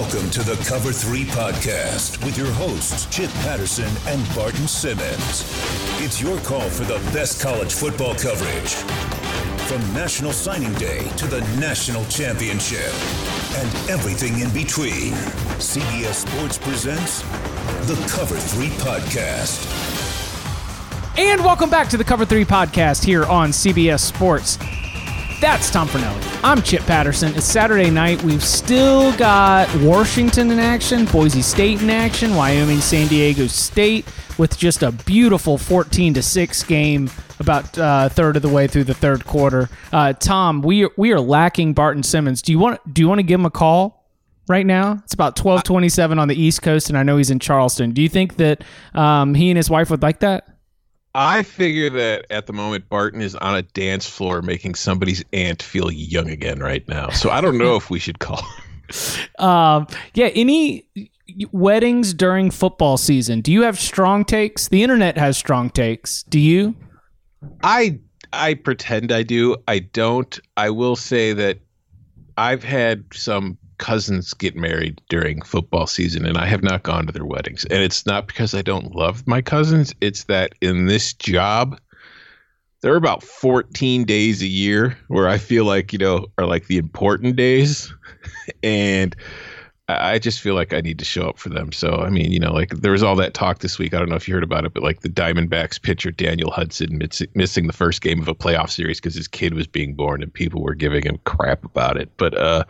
Welcome to the Cover 3 Podcast with your hosts, Chip Patterson and Barton Simmons. It's your call for the best college football coverage. From National Signing Day to the National Championship and everything in between, CBS Sports presents the Cover 3 Podcast. And welcome back to the Cover 3 podcast here on CBS Sports. That's Tom Fornelli. I'm Chip Patterson. It's Saturday night. We've still got Washington in action, Boise State in action, Wyoming, San Diego State with just a beautiful 14 to 6 game about uh, third of the way through the third quarter. Uh, Tom, we are, we are lacking Barton Simmons. Do you want do you want to give him a call? right now. It's about twelve twenty seven on the East Coast, and I know he's in Charleston. Do you think that um, he and his wife would like that? I figure that at the moment Barton is on a dance floor making somebody's aunt feel young again right now. So I don't know if we should call. um, yeah, any weddings during football season? Do you have strong takes? The internet has strong takes. Do you? I I pretend I do. I don't. I will say that I've had some cousins get married during football season and I have not gone to their weddings. And it's not because I don't love my cousins, it's that in this job there are about 14 days a year where I feel like, you know, are like the important days and I just feel like I need to show up for them. So, I mean, you know, like there was all that talk this week. I don't know if you heard about it, but like the Diamondbacks pitcher Daniel Hudson miss, missing the first game of a playoff series because his kid was being born and people were giving him crap about it. But uh,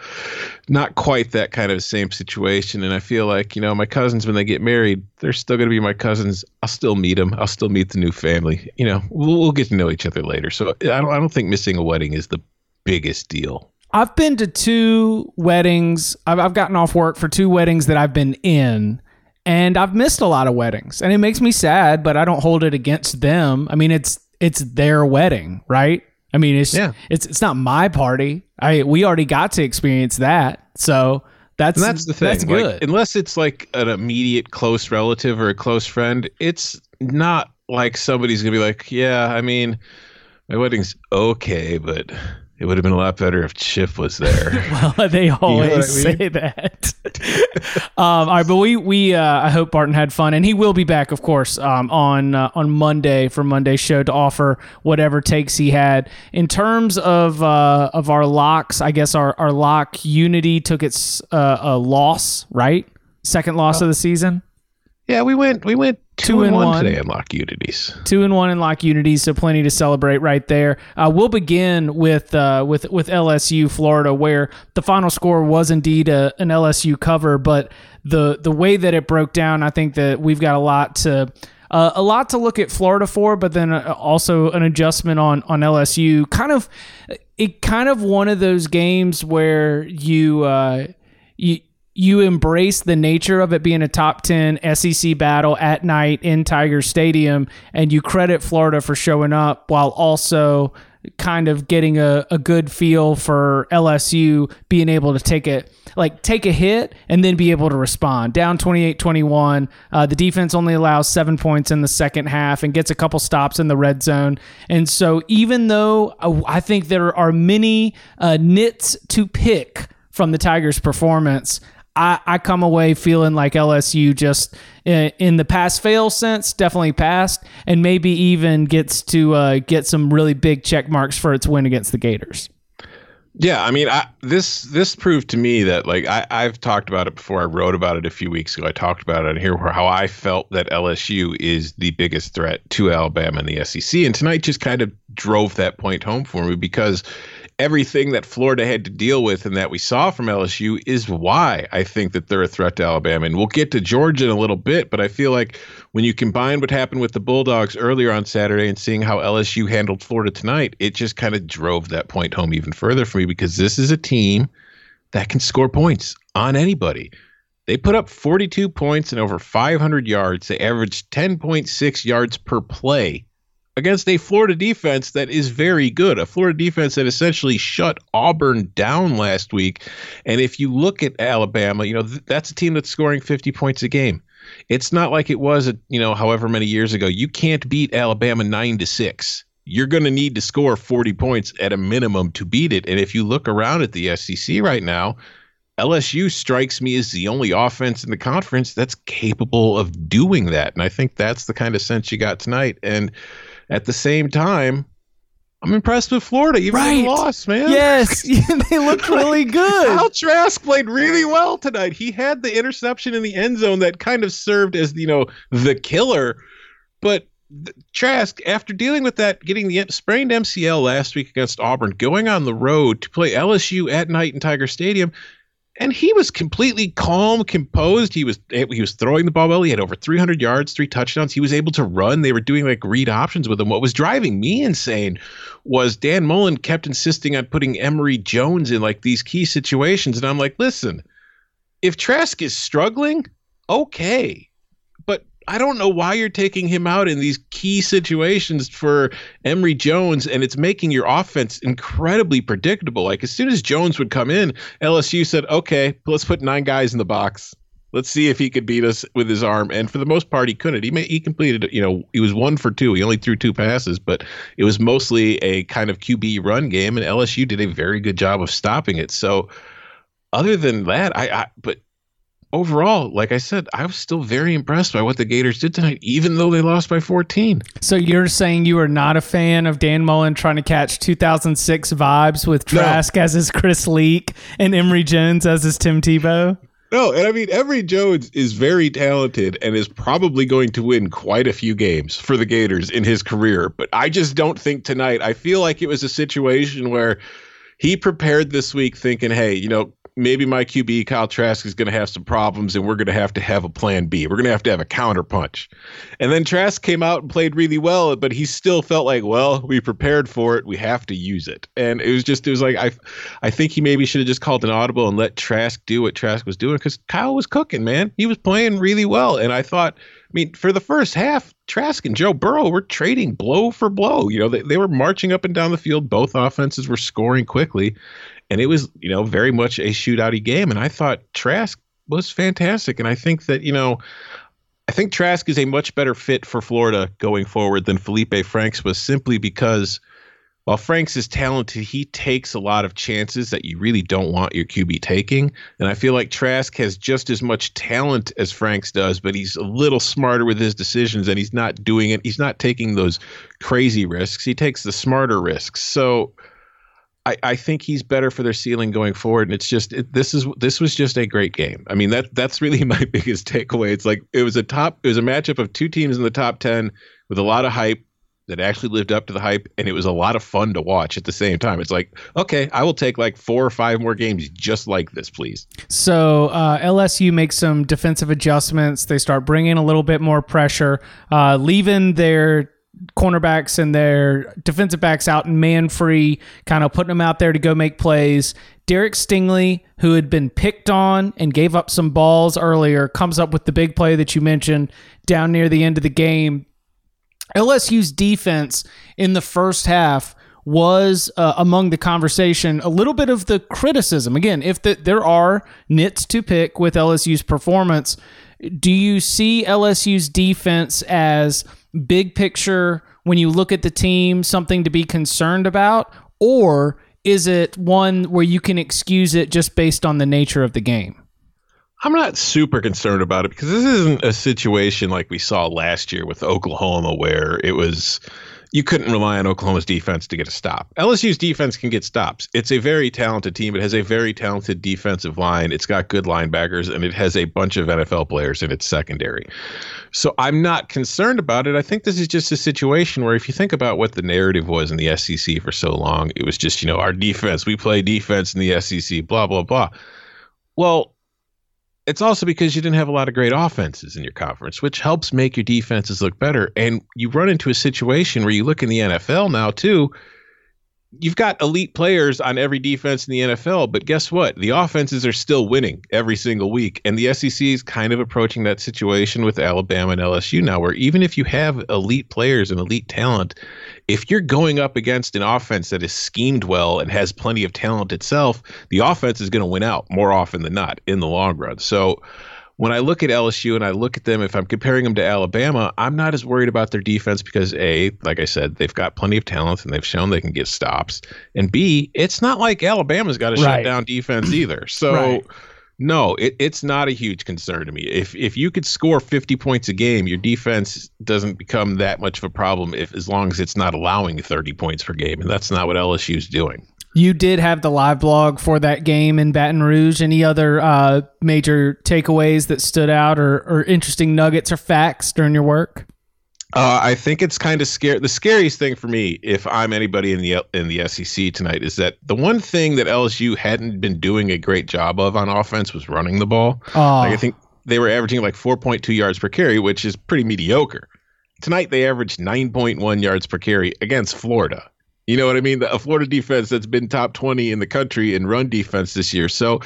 not quite that kind of same situation. And I feel like, you know, my cousins, when they get married, they're still going to be my cousins. I'll still meet them. I'll still meet the new family. You know, we'll, we'll get to know each other later. So I don't, I don't think missing a wedding is the biggest deal. I've been to two weddings. I've, I've gotten off work for two weddings that I've been in, and I've missed a lot of weddings, and it makes me sad. But I don't hold it against them. I mean, it's it's their wedding, right? I mean, it's yeah. it's it's not my party. I we already got to experience that, so that's and that's the thing. That's good. Like, unless it's like an immediate close relative or a close friend, it's not like somebody's gonna be like, yeah, I mean, my wedding's okay, but it would have been a lot better if Chip was there. well, they always you know I mean? say that. um, all right, but we we uh, I hope Barton had fun, and he will be back, of course, um, on uh, on Monday for Monday's show to offer whatever takes he had in terms of uh, of our locks. I guess our our lock Unity took its uh, a loss, right? Second loss of the season. Yeah, we went we went two, two and one, one, today in Lock Unities. Two and one in Lock Unities, so plenty to celebrate right there. Uh, we'll begin with uh, with with LSU Florida, where the final score was indeed a, an LSU cover, but the the way that it broke down, I think that we've got a lot to. Uh, a lot to look at Florida for, but then uh, also an adjustment on on LSU. Kind of, it kind of one of those games where you uh, you you embrace the nature of it being a top 10 SEC battle at night in Tiger Stadium, and you credit Florida for showing up while also kind of getting a, a good feel for LSU being able to take it like take a hit and then be able to respond. Down 28-21, uh, the defense only allows 7 points in the second half and gets a couple stops in the red zone. And so even though uh, I think there are many uh, nits to pick from the Tigers performance, I, I come away feeling like LSU just in, in the pass fail sense definitely passed and maybe even gets to uh, get some really big check marks for its win against the Gators. Yeah, I mean, I, this this proved to me that like I, I've talked about it before. I wrote about it a few weeks ago. I talked about it here where how I felt that LSU is the biggest threat to Alabama in the SEC, and tonight just kind of drove that point home for me because everything that Florida had to deal with and that we saw from LSU is why I think that they're a threat to Alabama. And we'll get to Georgia in a little bit, but I feel like when you combine what happened with the Bulldogs earlier on Saturday and seeing how LSU handled Florida tonight, it just kind of drove that point home even further for me because this is a team that can score points on anybody. They put up 42 points and over 500 yards. They averaged 10.6 yards per play against a Florida defense that is very good, a Florida defense that essentially shut Auburn down last week. And if you look at Alabama, you know, th- that's a team that's scoring 50 points a game. It's not like it was, uh, you know, however many years ago. You can't beat Alabama 9 to 6. You're going to need to score 40 points at a minimum to beat it. And if you look around at the SEC right now, LSU strikes me as the only offense in the conference that's capable of doing that. And I think that's the kind of sense you got tonight. And at the same time, I'm impressed with Florida, even right. lost, man. Yes, they looked really good. Kyle Trask played really well tonight. He had the interception in the end zone that kind of served as you know the killer, but Trask, after dealing with that, getting the sprained MCL last week against Auburn, going on the road to play LSU at night in Tiger Stadium, and he was completely calm, composed. He was he was throwing the ball well. He had over 300 yards, three touchdowns. He was able to run. They were doing like read options with him. What was driving me insane was Dan Mullen kept insisting on putting Emory Jones in like these key situations, and I'm like, listen, if Trask is struggling, okay, I don't know why you're taking him out in these key situations for Emory Jones, and it's making your offense incredibly predictable. Like as soon as Jones would come in, LSU said, "Okay, let's put nine guys in the box. Let's see if he could beat us with his arm." And for the most part, he couldn't. He he completed, you know, he was one for two. He only threw two passes, but it was mostly a kind of QB run game, and LSU did a very good job of stopping it. So, other than that, I, I but overall, like I said, I was still very impressed by what the Gators did tonight, even though they lost by 14. So you're saying you are not a fan of Dan Mullen trying to catch 2006 vibes with Trask no. as his Chris Leak and Emory Jones as his Tim Tebow? No, and I mean Emory Jones is very talented and is probably going to win quite a few games for the Gators in his career. But I just don't think tonight. I feel like it was a situation where he prepared this week thinking, hey, you know, maybe my QB Kyle Trask is going to have some problems, and we're going to have to have a plan B. We're going to have to have a counterpunch. And then Trask came out and played really well, but he still felt like, well, we prepared for it. We have to use it. And it was just, it was like I, I think he maybe should have just called an audible and let Trask do what Trask was doing because Kyle was cooking, man. He was playing really well, and I thought. I mean, for the first half, Trask and Joe Burrow were trading blow for blow. You know, they, they were marching up and down the field. Both offenses were scoring quickly and it was you know very much a shootouty game. And I thought Trask was fantastic, and I think that you know. I think Trask is a much better fit for Florida going forward than Felipe Franks was simply because while Franks is talented, he takes a lot of chances that you really don't want your QB taking. And I feel like Trask has just as much talent as Franks does, but he's a little smarter with his decisions and he's not doing it. He's not taking those crazy risks. He takes the smarter risks. So I, I think he's better for their ceiling going forward. And it's just it, this is this was just a great game. I mean that that's really my biggest takeaway. It's like it was a top it was a matchup of two teams in the top ten with a lot of hype that actually lived up to the hype and it was a lot of fun to watch at the same time it's like okay i will take like four or five more games just like this please so uh, lsu makes some defensive adjustments they start bringing a little bit more pressure uh, leaving their cornerbacks and their defensive backs out in man free, kind of putting them out there to go make plays. Derek Stingley, who had been picked on and gave up some balls earlier, comes up with the big play that you mentioned down near the end of the game. LSU's defense in the first half was uh, among the conversation a little bit of the criticism again if the, there are nits to pick with lsu's performance do you see lsu's defense as big picture, when you look at the team, something to be concerned about? Or is it one where you can excuse it just based on the nature of the game? I'm not super concerned about it because this isn't a situation like we saw last year with Oklahoma where it was you couldn't rely on Oklahoma's defense to get a stop. LSU's defense can get stops. It's a very talented team. It has a very talented defensive line. It's got good linebackers, and it has a bunch of NFL players in its secondary. So I'm not concerned about it. I think this is just a situation where if you think about what the narrative was in the SEC for so long, it was just, you know, our defense, we play defense in the SEC, blah, blah, blah. Well, it's also because you didn't have a lot of great offenses in your conference, which helps make your defenses look better. And you run into a situation where you look in the NFL now, too. You've got elite players on every defense in the NFL, but guess what? The offenses are still winning every single week. And the SEC is kind of approaching that situation with Alabama and LSU now, where even if you have elite players and elite talent, if you're going up against an offense that is schemed well and has plenty of talent itself, the offense is going to win out more often than not in the long run. So when I look at LSU and I look at them, if I'm comparing them to Alabama, I'm not as worried about their defense because A, like I said, they've got plenty of talent and they've shown they can get stops. And B, it's not like Alabama's got a right. shut down defense either. So right No, it, it's not a huge concern to me. If if you could score 50 points a game, your defense doesn't become that much of a problem if as long as it's not allowing 30 points per game, and that's not what LSU is doing. You did have the live blog for that game in Baton Rouge. Any other uh, major takeaways that stood out, or, or interesting nuggets or facts during your work? Uh, I think it's kind of scary. The scariest thing for me, if I'm anybody in the in the SEC tonight, is that the one thing that LSU hadn't been doing a great job of on offense was running the ball. Oh. Like I think they were averaging like 4.2 yards per carry, which is pretty mediocre. Tonight they averaged 9.1 yards per carry against Florida. You know what I mean? A Florida defense that's been top 20 in the country in run defense this year. So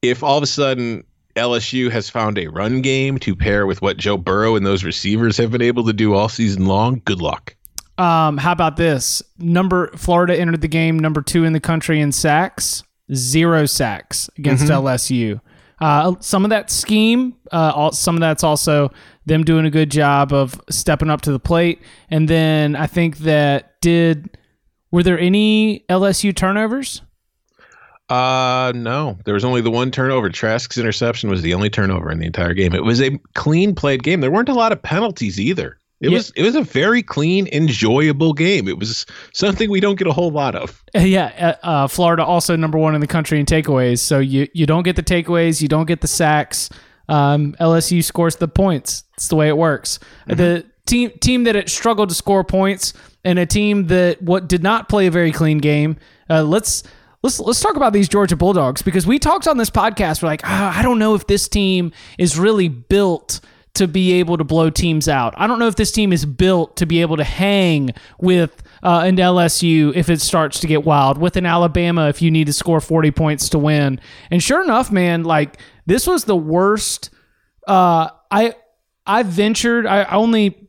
if all of a sudden LSU has found a run game to pair with what Joe Burrow and those receivers have been able to do all season long. Good luck. Um, how about this? Number Florida entered the game number two in the country in sacks, zero sacks against Mm-hmm. LSU. Uh, some of that scheme, uh, all, some of that's also them doing a good job of stepping up to the plate. And then I think that did were there any LSU turnovers? Uh no. There was only the one turnover. Trask's interception was the only turnover in the entire game. It was a clean played game. There weren't a lot of penalties either. It Yeah. was it was a very clean, enjoyable game. It was something we don't get a whole lot of. Uh, yeah, uh, uh, Florida also number one in the country in takeaways. So you you don't get the takeaways, you don't get the sacks. Um, LSU scores the points. It's the way it works. The team team that it struggled to score points and a team that what did not play a very clean game. Uh, let's let's let's talk about these Georgia Bulldogs because we talked on this podcast. We're like, ah, I don't know if this team is really built to be able to blow teams out. I don't know if this team is built to be able to hang with uh, an LSU if it starts to get wild, with an Alabama if you need to score 40 points to win. And sure enough, man, like this was the worst. Uh, I I ventured. I only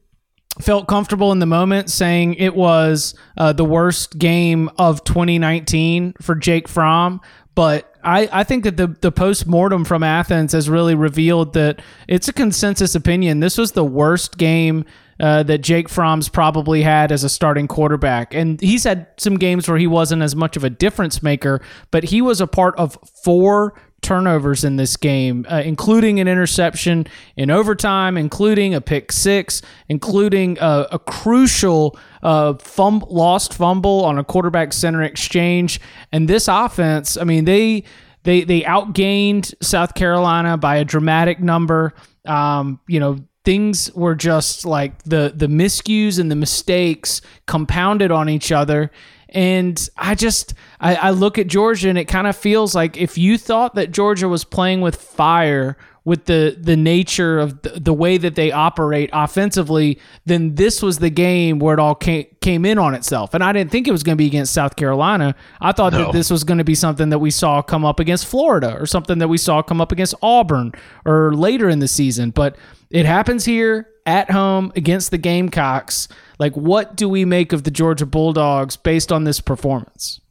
felt comfortable in the moment saying it was uh, the worst game of 2019 for Jake Fromm. But I, I think that the, the post mortem from Athens has really revealed that it's a consensus opinion. This was the worst game uh, that Jake Fromm's probably had as a starting quarterback. And he's had some games where he wasn't as much of a difference maker, but he was a part of four turnovers in this game, uh, including an interception in overtime, including a pick six, including a, a crucial uh, lost fumble on a quarterback center exchange. And this offense, I mean, they they they outgained South Carolina by a dramatic number. Um, you know, things were just like the the miscues and the mistakes compounded on each other. And I just I, I look at Georgia and it kind of feels like if you thought that Georgia was playing with fire with the the nature of the, the way that they operate offensively, then this was the game where it all came came in on itself. And I didn't think it was going to be against South Carolina. I thought No. that this was going to be something that we saw come up against Florida or something that we saw come up against Auburn or later in the season. But it happens here at home against the Gamecocks. Like, what do we make of the Georgia Bulldogs based on this performance?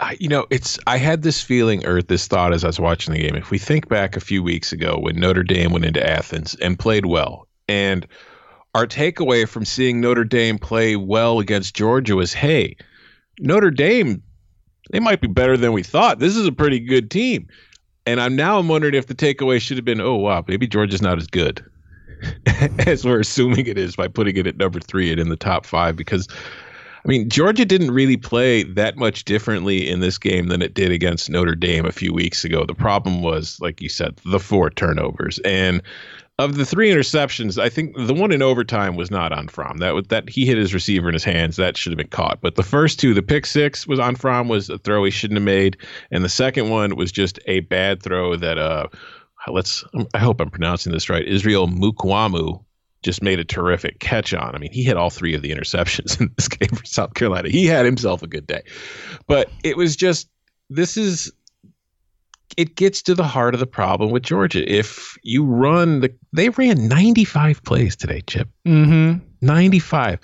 I, you know, it's I had this feeling or this thought as I was watching the game. If we think back a few weeks ago when Notre Dame went into Athens and played well, and our takeaway from seeing Notre Dame play well against Georgia was, hey, Notre Dame, they might be better than we thought. This is a pretty good team. And I'm now I'm wondering if the takeaway should have been, oh wow, maybe Georgia's not as good as we're assuming it is by putting it at number three and in the top five because I mean, Georgia didn't really play that much differently in this game than it did against Notre Dame a few weeks ago. The problem was, like you said, the four turnovers. And of the three interceptions, I think the one in overtime was not on Fromm. That that he hit his receiver in his hands. That should have been caught. But the first two, the pick six was on Fromm, was a throw he shouldn't have made, and the second one was just a bad throw that uh let's I hope I'm pronouncing this right. Israel Mukuamu just made a terrific catch on. I mean, he hit all three of the interceptions in this game for South Carolina. He had himself a good day. But it was just this is it gets to the heart of the problem with Georgia. If you run the they ran 95 plays today, Chip. Mm-hmm. 95.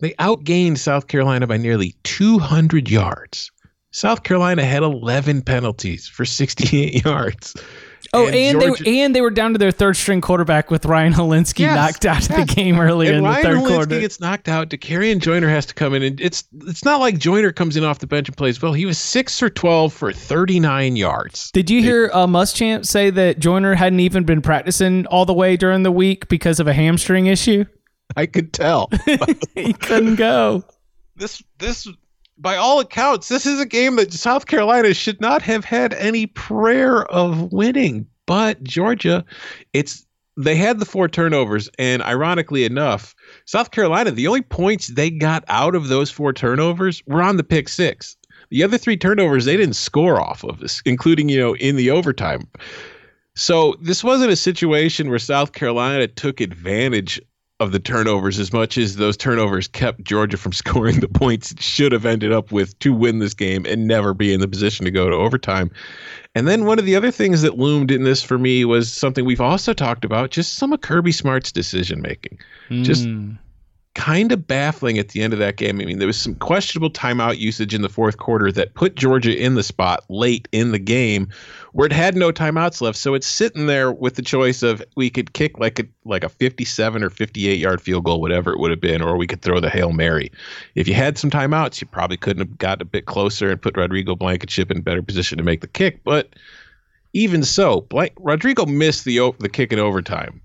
They outgained South Carolina by nearly 200 yards. South Carolina had 11 penalties for 68 yards. Oh, and, and Georgia, they were, and they were down to their third string quarterback with Ryan Hilinski yes, knocked out of the game earlier and in Ryan the third Hilinski quarter. gets knocked out. Dakereon Joyner has to come in, and it's it's not like Joyner comes in off the bench and plays well. He was six or twelve for thirty nine yards. Did you hear uh, Muschamp say that Joyner hadn't even been practicing all the way during the week because of a hamstring issue? I could tell. he couldn't go. This this by all accounts, this is a game that South Carolina should not have had any prayer of winning. But Georgia, it's they had the four turnovers, and ironically enough, South Carolina, the only points they got out of those four turnovers were on the pick six. The other three turnovers they didn't score off of this, including, you know, in the overtime. So this wasn't a situation where South Carolina took advantage of the turnovers as much as those turnovers kept Georgia from scoring the points it should have ended up with to win this game and never be in the position to go to overtime. And then one of the other things that loomed in this for me was something we've also talked about, just some of Kirby Smart's decision making. Mm. Just hmm kind of baffling at the end of that game. I mean, there was some questionable timeout usage in the fourth quarter that put Georgia in the spot late in the game where it had no timeouts left. So it's sitting there with the choice of we could kick like a like a 57 or 58 yard field goal, whatever it would have been, or we could throw the Hail Mary. If you had some timeouts, you probably couldn't have got a bit closer and put Rodrigo Blankenship in better position to make the kick. But even so, Blank, Rodrigo missed the the kick in overtime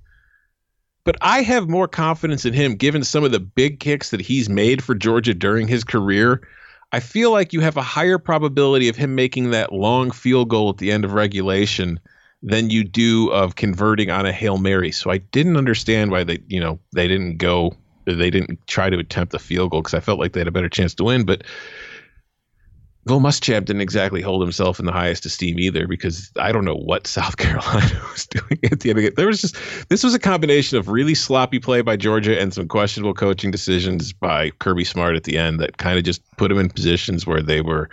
but I have more confidence in him given some of the big kicks that he's made for Georgia during his career. I feel like you have a higher probability of him making that long field goal at the end of regulation than you do of converting on a Hail Mary. So I didn't understand why they, you know, they didn't go they didn't try to attempt the field goal because I felt like they had a better chance to win, but Will Muschamp didn't exactly hold himself in the highest esteem either because I don't know what South Carolina was doing at the end of it. There was just this was a combination of really sloppy play by Georgia and some questionable coaching decisions by Kirby Smart at the end that kind of just put them in positions where they were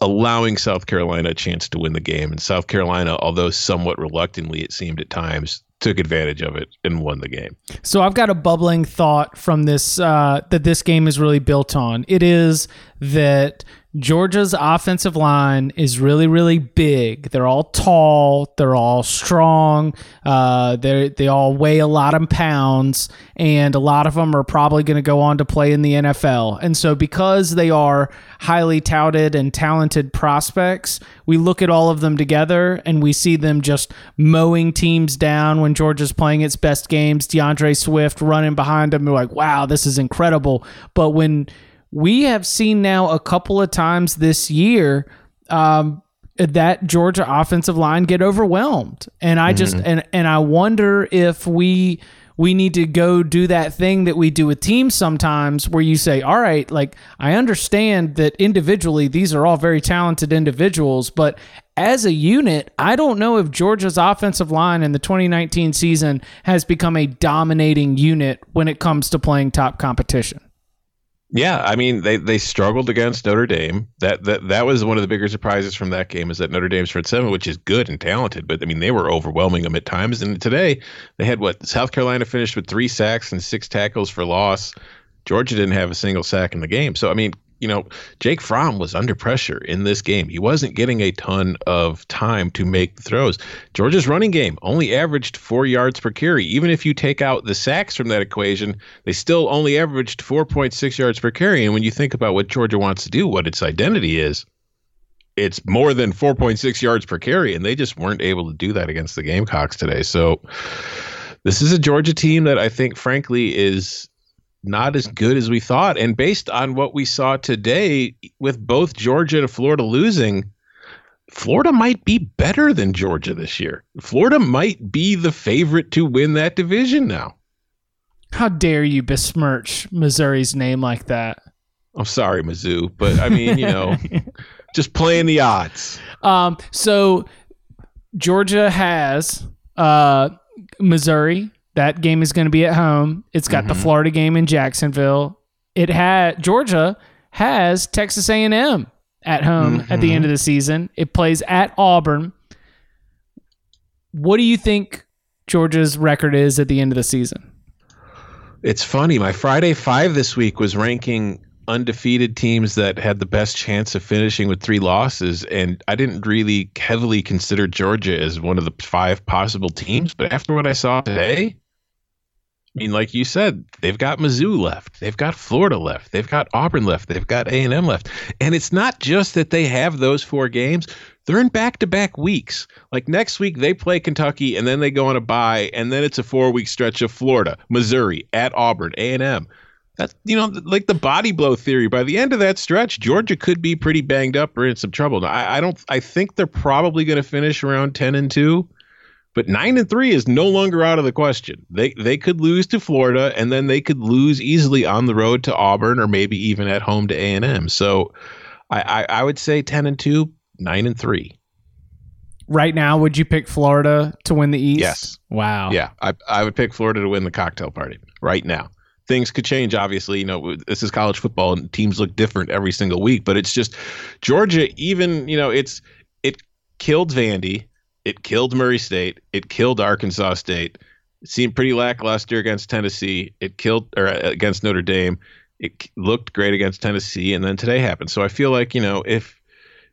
allowing South Carolina a chance to win the game. And South Carolina, although somewhat reluctantly, it seemed at times, took advantage of it and won the game. So I've got a bubbling thought from this uh, that this game is really built on. It is that Georgia's offensive line is really, really big. They're all tall. They're all strong. Uh, they they all weigh a lot of pounds, and a lot of them are probably going to go on to play in the NFL. And so, because they are highly touted and talented prospects, we look at all of them together and we see them just mowing teams down when Georgia's playing its best games. DeAndre Swift running behind them. We're like, wow, this is incredible. But when we have seen now a couple of times this year um, that Georgia offensive line get overwhelmed, and I just mm-hmm. and and I wonder if we we need to go do that thing that we do with teams sometimes where you say, all right, like I understand that individually these are all very talented individuals, but as a unit, I don't know if Georgia's offensive line in the 2019 season has become a dominating unit when it comes to playing top competition. Yeah, I mean they they struggled against Notre Dame. That that that was one of the bigger surprises from that game is that Notre Dame's front seven, which is good and talented, but I mean they were overwhelming them at times. And today they had what South Carolina finished with three sacks and six tackles for loss. Georgia didn't have a single sack in the game. So I mean, you know, Jake Fromm was under pressure in this game. He wasn't getting a ton of time to make throws. Georgia's running game only averaged four yards per carry. Even if you take out the sacks from that equation, they still only averaged 4.6 yards per carry. And when you think about what Georgia wants to do, what its identity is, it's more than 4.6 yards per carry. And they just weren't able to do that against the Gamecocks today. So this is a Georgia team that I think, frankly, is not as good as we thought. And based on what we saw today, with both Georgia and Florida losing, Florida might be better than Georgia this year. Florida might be the favorite to win that division now. How dare you besmirch Missouri's name like that? I'm sorry, Mizzou, but I mean, you know, just playing the odds. Um, so Georgia has uh, Missouri, that game is going to be at home. It's got mm-hmm. the Florida game in Jacksonville. It had Georgia has Texas A&M at home mm-hmm. at the end of the season. It plays at Auburn. What do you think Georgia's record is at the end of the season? It's funny. My Friday five this week was ranking undefeated teams that had the best chance of finishing with three losses. And I didn't really heavily consider Georgia as one of the five possible teams. But after what I saw today, I mean, like you said, they've got Mizzou left, they've got Florida left, they've got Auburn left, they've got A and M left, and it's not just that they have those four games; they're in back-to-back weeks. Like next week, they play Kentucky, and then they go on a bye, and then it's a four-week stretch of Florida, Missouri, at Auburn, A and M. That's you know like the body blow theory. By the end of that stretch, Georgia could be pretty banged up or in some trouble. I, I don't. I think they're probably going to finish around ten and two. But nine and three is no longer out of the question. They they could lose to Florida, and then they could lose easily on the road to Auburn, or maybe even at home to A and M. So, I, I, I would say ten and two, nine and three. Right now, would you pick Florida to win the East? Yes. Wow. Yeah, I I would pick Florida to win the cocktail party right now. Things could change, obviously. You know, this is college football, and teams look different every single week. But it's just Georgia. Even you know, it's it killed Vandy it killed Murray State. It killed Arkansas State. It seemed pretty lackluster against Tennessee. It killed or uh, against Notre Dame. It looked great against Tennessee, and then today happened. So I feel like you know if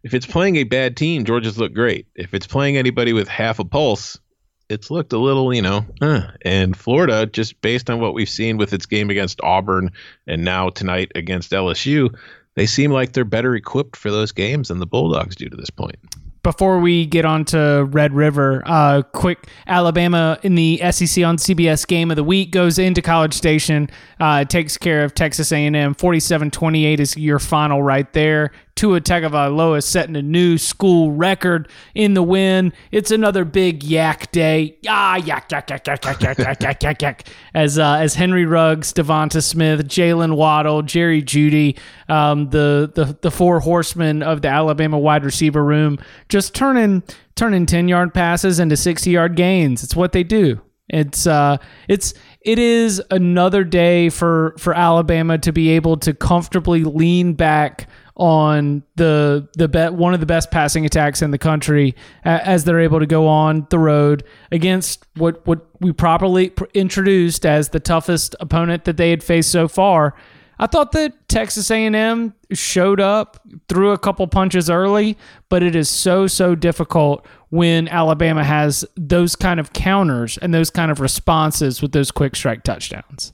if it's playing a bad team, Georgia's looked great. If it's playing anybody with half a pulse, it's looked a little, you know, uh. and Florida, just based on what we've seen with its game against Auburn and now tonight against LSU, they seem like they're better equipped for those games than the Bulldogs do to this point before we get on to Red River, uh, quick Alabama in the SEC on CBS game of the week goes into College Station, uh, takes care of Texas A&M. 47-28 is your final right there. Tua Tagovailoa setting a new school record in the win. It's another big yak day. Ah, yak, yak, yak, yak, yak, yak, yak, yak, yak, yak. As, uh, as Henry Ruggs, Devonta Smith, Jaylen Waddle, Jerry Jeudy, um, the, the, the four horsemen of the Alabama wide receiver room, just turning turning 10 yard passes into 60 yard gains. It's what they do. It's uh it's it is another day for for Alabama to be able to comfortably lean back on the the bet one of the best passing attacks in the country as they're able to go on the road against what what we properly introduced as the toughest opponent that they had faced so far. I thought that Texas A&M showed up, threw a couple punches early, but it is so so difficult when Alabama has those kind of counters and those kind of responses with those quick strike touchdowns.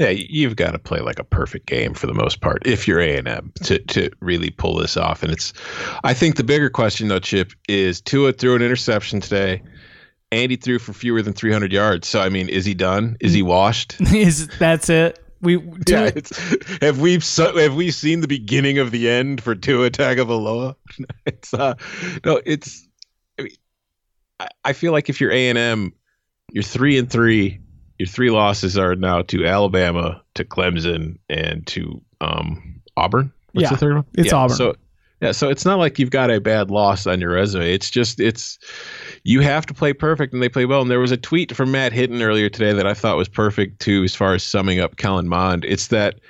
Yeah, you've got to play like a perfect game for the most part if you're A and M to to really pull this off. And it's, I think the bigger question though, Chip, is Tua threw an interception today. Andy threw for fewer than 300 yards. So I mean, is he done? Is he washed? is that's it? We Tua, yeah. It's, have we have we seen the beginning of the end for Tua Tagovailoa? It's uh, no, it's. I, mean, I, I feel like if you're A and M, you're three and three your three losses are now to Alabama, to Clemson, and to um, Auburn. What's yeah, the third one? It's yeah, Auburn. So yeah, so it's not like you've got a bad loss on your resume. It's just it's you have to play perfect, and they play well. And there was a tweet from Matt Hinton earlier today that I thought was perfect too, as far as summing up Kellen Mond. It's that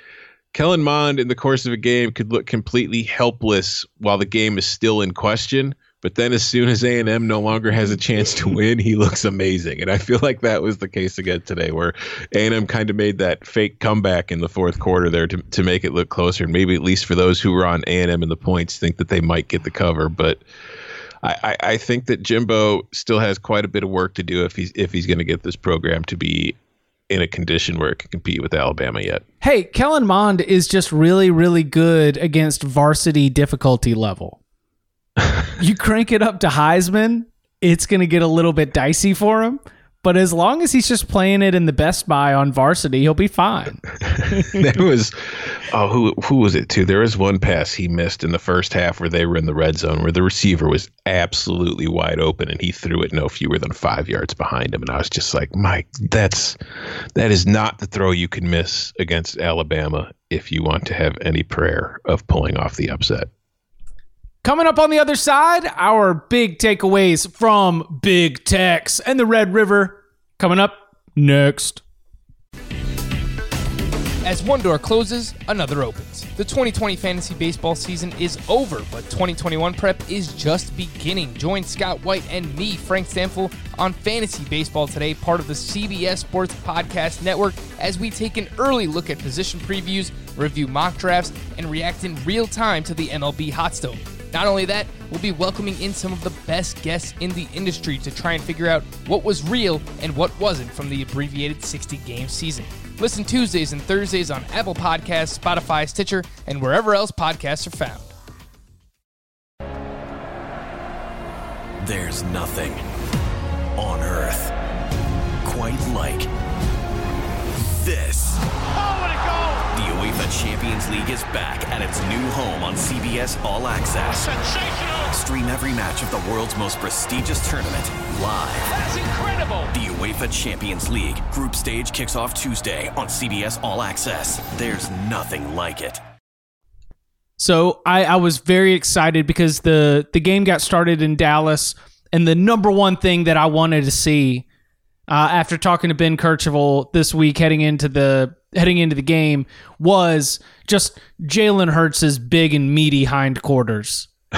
Kellen Mond in the course of a game could look completely helpless while the game is still in question but then as soon as A&M no longer has a chance to win, he looks amazing. And I feel like that was the case again today where A&M kind of made that fake comeback in the fourth quarter there to, to make it look closer. And maybe at least for those who were on A&M in the points think that they might get the cover. But I, I, I think that Jimbo still has quite a bit of work to do if he's if he's going to get this program to be in a condition where it can compete with Alabama yet. Hey, Kellen Mond is just really, really good against varsity difficulty level you crank it up to Heisman, it's going to get a little bit dicey for him. But as long as he's just playing it in the Best Buy on varsity, he'll be fine. there was, oh, who who was it too? There was one pass he missed in the first half where they were in the red zone, where the receiver was absolutely wide open, and he threw it no fewer than five yards behind him. And I was just like, Mike, that's that is not the throw you can miss against Alabama if you want to have any prayer of pulling off the upset. Coming up on the other side, our big takeaways from Big Tex and the Red River. Coming up next. As one door closes, another opens. The 2020 fantasy baseball season is over, but 2021 prep is just beginning. Join Scott White and me, Frank Stampfl, on Fantasy Baseball Today, part of the CBS Sports Podcast Network, as we take an early look at position previews, review mock drafts, and react in real time to the MLB hot stove. Not only that, we'll be welcoming in some of the best guests in the industry to try and figure out what was real and what wasn't from the abbreviated 60 game season. Listen Tuesdays and Thursdays on Apple Podcasts, Spotify, Stitcher, and wherever else podcasts are found. There's nothing on earth quite like this. Oh, what a goal! The UEFA Champions League is back at its new home on CBS All Access. Sensational! Stream every match of the world's most prestigious tournament live. That's incredible! The UEFA Champions League group stage kicks off Tuesday on CBS All Access. There's nothing like it. So I, I was very excited because the the game got started in Dallas, and the number one thing that I wanted to see uh, after talking to Ben Kercheval this week, heading into the heading into the game, was just Jalen Hurts' big and meaty hindquarters.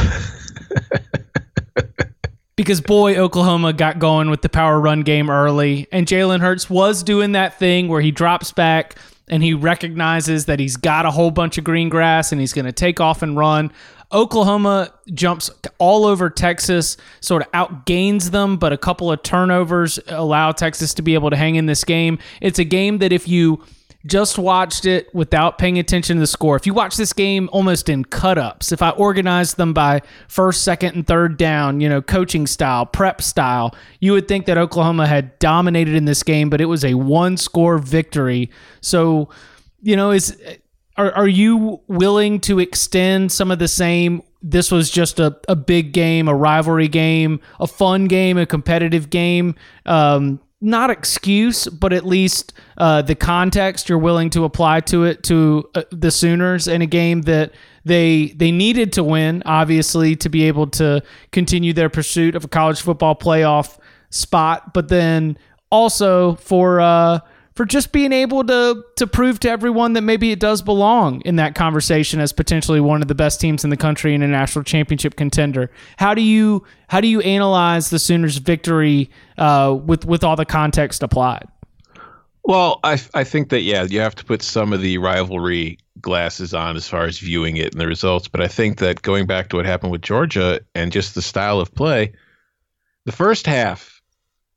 because boy, Oklahoma got going with the power run game early, and Jalen Hurts was doing that thing where he drops back and he recognizes that he's got a whole bunch of green grass and he's going to take off and run. Oklahoma jumps all over Texas, sort of outgains them, but a couple of turnovers allow Texas to be able to hang in this game. It's a game that if you just watched it without paying attention to the score. If you watch this game almost in cut ups, if I organized them by first, second, and third down, you know, coaching style, prep style, you would think that Oklahoma had dominated in this game, but it was a one score victory. So, you know, is are, are you willing to extend some of the same? This was just a, a big game, a rivalry game, a fun game, a competitive game. Um, not excuse, but at least uh, the context you're willing to apply to it to uh, the Sooners in a game that they they needed to win, obviously, to be able to continue their pursuit of a college football playoff spot, but then also for uh, for just being able to to prove to everyone that maybe it does belong in that conversation as potentially one of the best teams in the country and a national championship contender. How do you how do you analyze the Sooners' victory uh, with with all the context applied? Well, I I think that yeah, you have to put some of the rivalry glasses on as far as viewing it and the results. But I think that going back to what happened with Georgia and just the style of play, the first half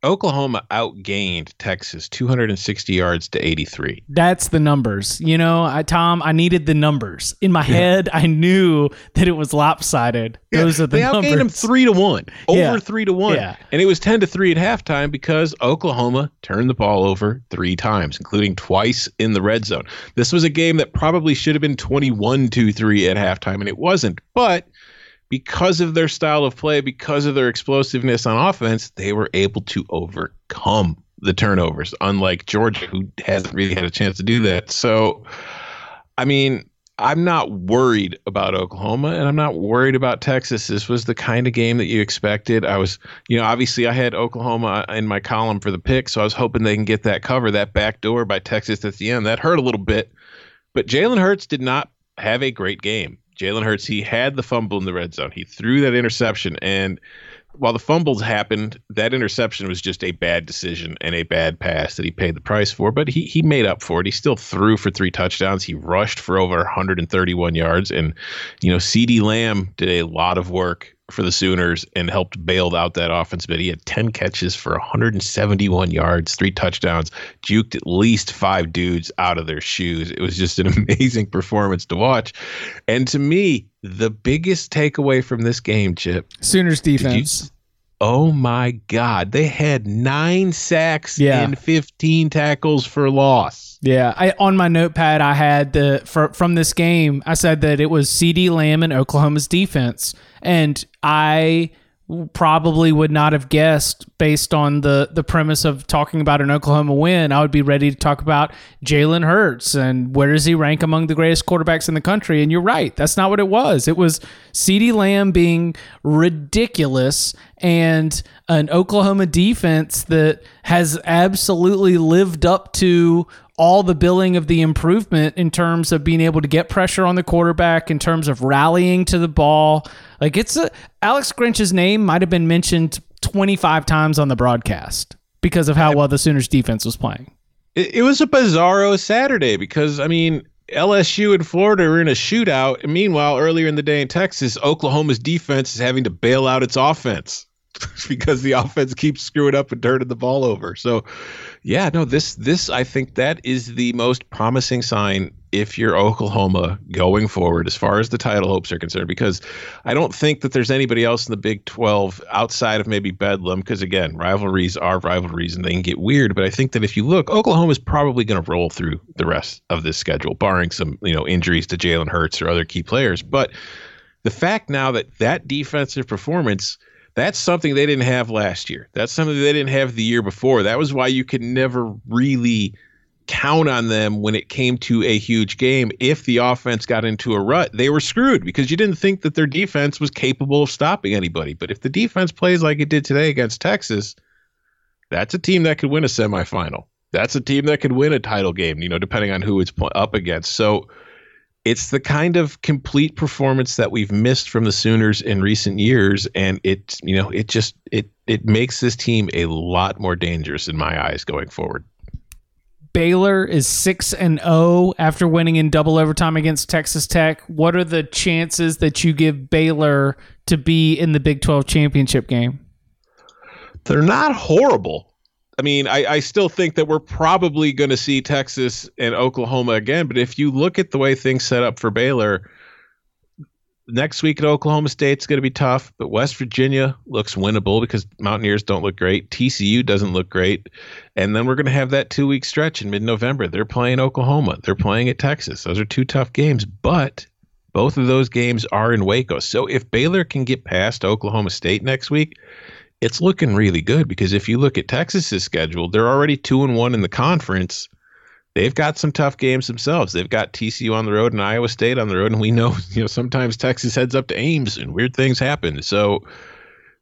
Oklahoma outgained Texas 260 yards to 83. That's the numbers. You know, I, Tom, I needed the numbers. In my head, I knew that it was lopsided. Yeah, Those are the they numbers. outgained them three to one, over Yeah. three to one, Yeah. and it was ten to three at halftime because Oklahoma turned the ball over three times, including twice in the red zone. This was a game that probably should have been 21-2-3 at halftime, and it wasn't. But because of their style of play, because of their explosiveness on offense, they were able to overcome the turnovers, unlike Georgia, who hasn't really had a chance to do that. So, I mean, I'm not worried about Oklahoma and I'm not worried about Texas. This was the kind of game that you expected. I was, you know, obviously I had Oklahoma uh, in my column for the pick, so I was hoping they can get that cover, that back door by Texas at the end. That hurt a little bit, but Jalen Hurts did not have a great game. Jalen Hurts, he had the fumble in the red zone. He threw that interception, and while the fumbles happened, that interception was just a bad decision and a bad pass that he paid the price for. But he he made up for it. He still threw for three touchdowns. He rushed for over 131 yards, and you know, CeeDee Lamb did a lot of work for the Sooners and helped bail out that offense. But he had 10 catches for 171 yards, three touchdowns, juked at least five dudes out of their shoes. It was just an amazing performance to watch. And to me, the biggest takeaway from this game, Chip, Sooners defense. Oh my God. They had nine sacks Yeah. and 15 tackles for loss. Yeah, I on my notepad I had the for, from this game. I said that it was CeeDee Lamb and Oklahoma's defense, and I probably would not have guessed based on the the premise of talking about an Oklahoma win. I would be ready to talk about Jalen Hurts and where does he rank among the greatest quarterbacks in the country. And you're right, that's not what it was. It was CeeDee Lamb being ridiculous and an Oklahoma defense that has absolutely lived up to all the billing of the improvement in terms of being able to get pressure on the quarterback, in terms of rallying to the ball. Like it's a Alex Grinch's name might have been mentioned 25 times on the broadcast because of how well the Sooners defense was playing. It, it was a bizarro Saturday because I mean LSU and Florida are in a shootout, and meanwhile, earlier in the day in Texas, Oklahoma's defense is having to bail out its offense because the offense keeps screwing up and turning the ball over. So, yeah, no, this this I think that is the most promising sign if you're Oklahoma going forward as far as the title hopes are concerned because I don't think that there's anybody else in the Big 12 outside of maybe Bedlam because again, rivalries are rivalries and they can get weird, but I think that if you look, Oklahoma is probably going to roll through the rest of this schedule barring some, you know, injuries to Jalen Hurts or other key players, but the fact now that that defensive performance that's something they didn't have last year. That's something they didn't have the year before. That was why you could never really count on them when it came to a huge game. If the offense got into a rut, they were screwed because you didn't think that their defense was capable of stopping anybody. But if the defense plays like it did today against Texas, that's a team that could win a semifinal. That's a team that could win a title game, you know, depending on who it's up against. So it's the kind of complete performance that we've missed from the Sooners in recent years, and it you know it just it it makes this team a lot more dangerous in my eyes going forward. Baylor is 6 and 0 after winning in double overtime against Texas Tech. What are the chances that you give Baylor to be in the Big 12 championship game? They're not horrible. I mean, I, I still think that we're probably going to see Texas and Oklahoma again. But if you look at the way things set up for Baylor, next week at Oklahoma State's going to be tough. But West Virginia looks winnable because Mountaineers don't look great. TCU doesn't look great. And then we're going to have that two week stretch in mid November. They're playing Oklahoma, they're playing at Texas. Those are two tough games. But both of those games are in Waco. So if Baylor can get past Oklahoma State next week, it's looking really good because if you look at Texas's schedule, they're already two and one in the conference. They've got some tough games themselves. They've got TCU on the road and Iowa State on the road, and we know you know sometimes Texas heads up to Ames and weird things happen. So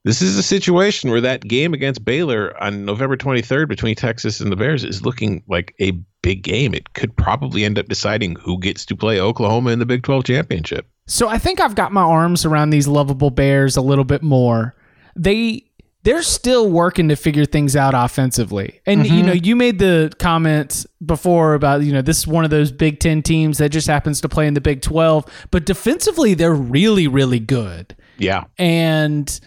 this is a situation where that game against Baylor on November 23rd between Texas and the Bears is looking like a big game. It could probably end up deciding who gets to play Oklahoma in the Big 12 championship. So I think I've got my arms around these lovable Bears a little bit more. They they're still working to figure things out offensively. And mm-hmm. you know, you made the comment before about, you know, this is one of those Big 10 teams that just happens to play in the Big 12, but defensively they're really really good. Yeah. And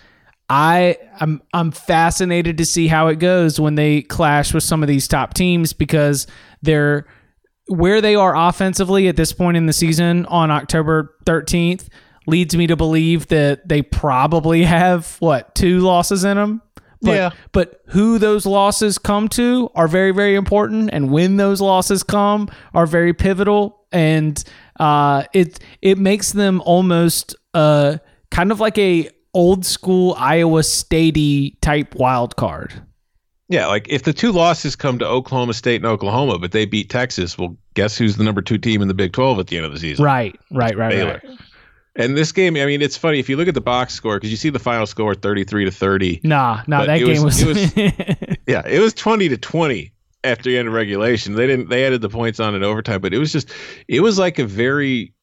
I I'm I'm fascinated to see how it goes when they clash with some of these top teams because they're where they are offensively at this point in the season on October 13th leads me to believe that they probably have what two losses in them. But, yeah. But who those losses come to are very, very important, and when those losses come are very pivotal, and uh, it it makes them almost uh, kind of like a old school Iowa Statey type wild card. Yeah, like if the two losses come to Oklahoma State and Oklahoma, but they beat Texas, well, guess who's the number two team in the Big Twelve at the end of the season? Right, right, right, Baylor. right. And this game, I mean, it's funny if you look at the box score because you see the final score thirty-three to thirty. Nah, nah, that game was, was, it was yeah, it was twenty to twenty after the end of regulation. They didn't they added the points on in overtime, but it was just it was like a very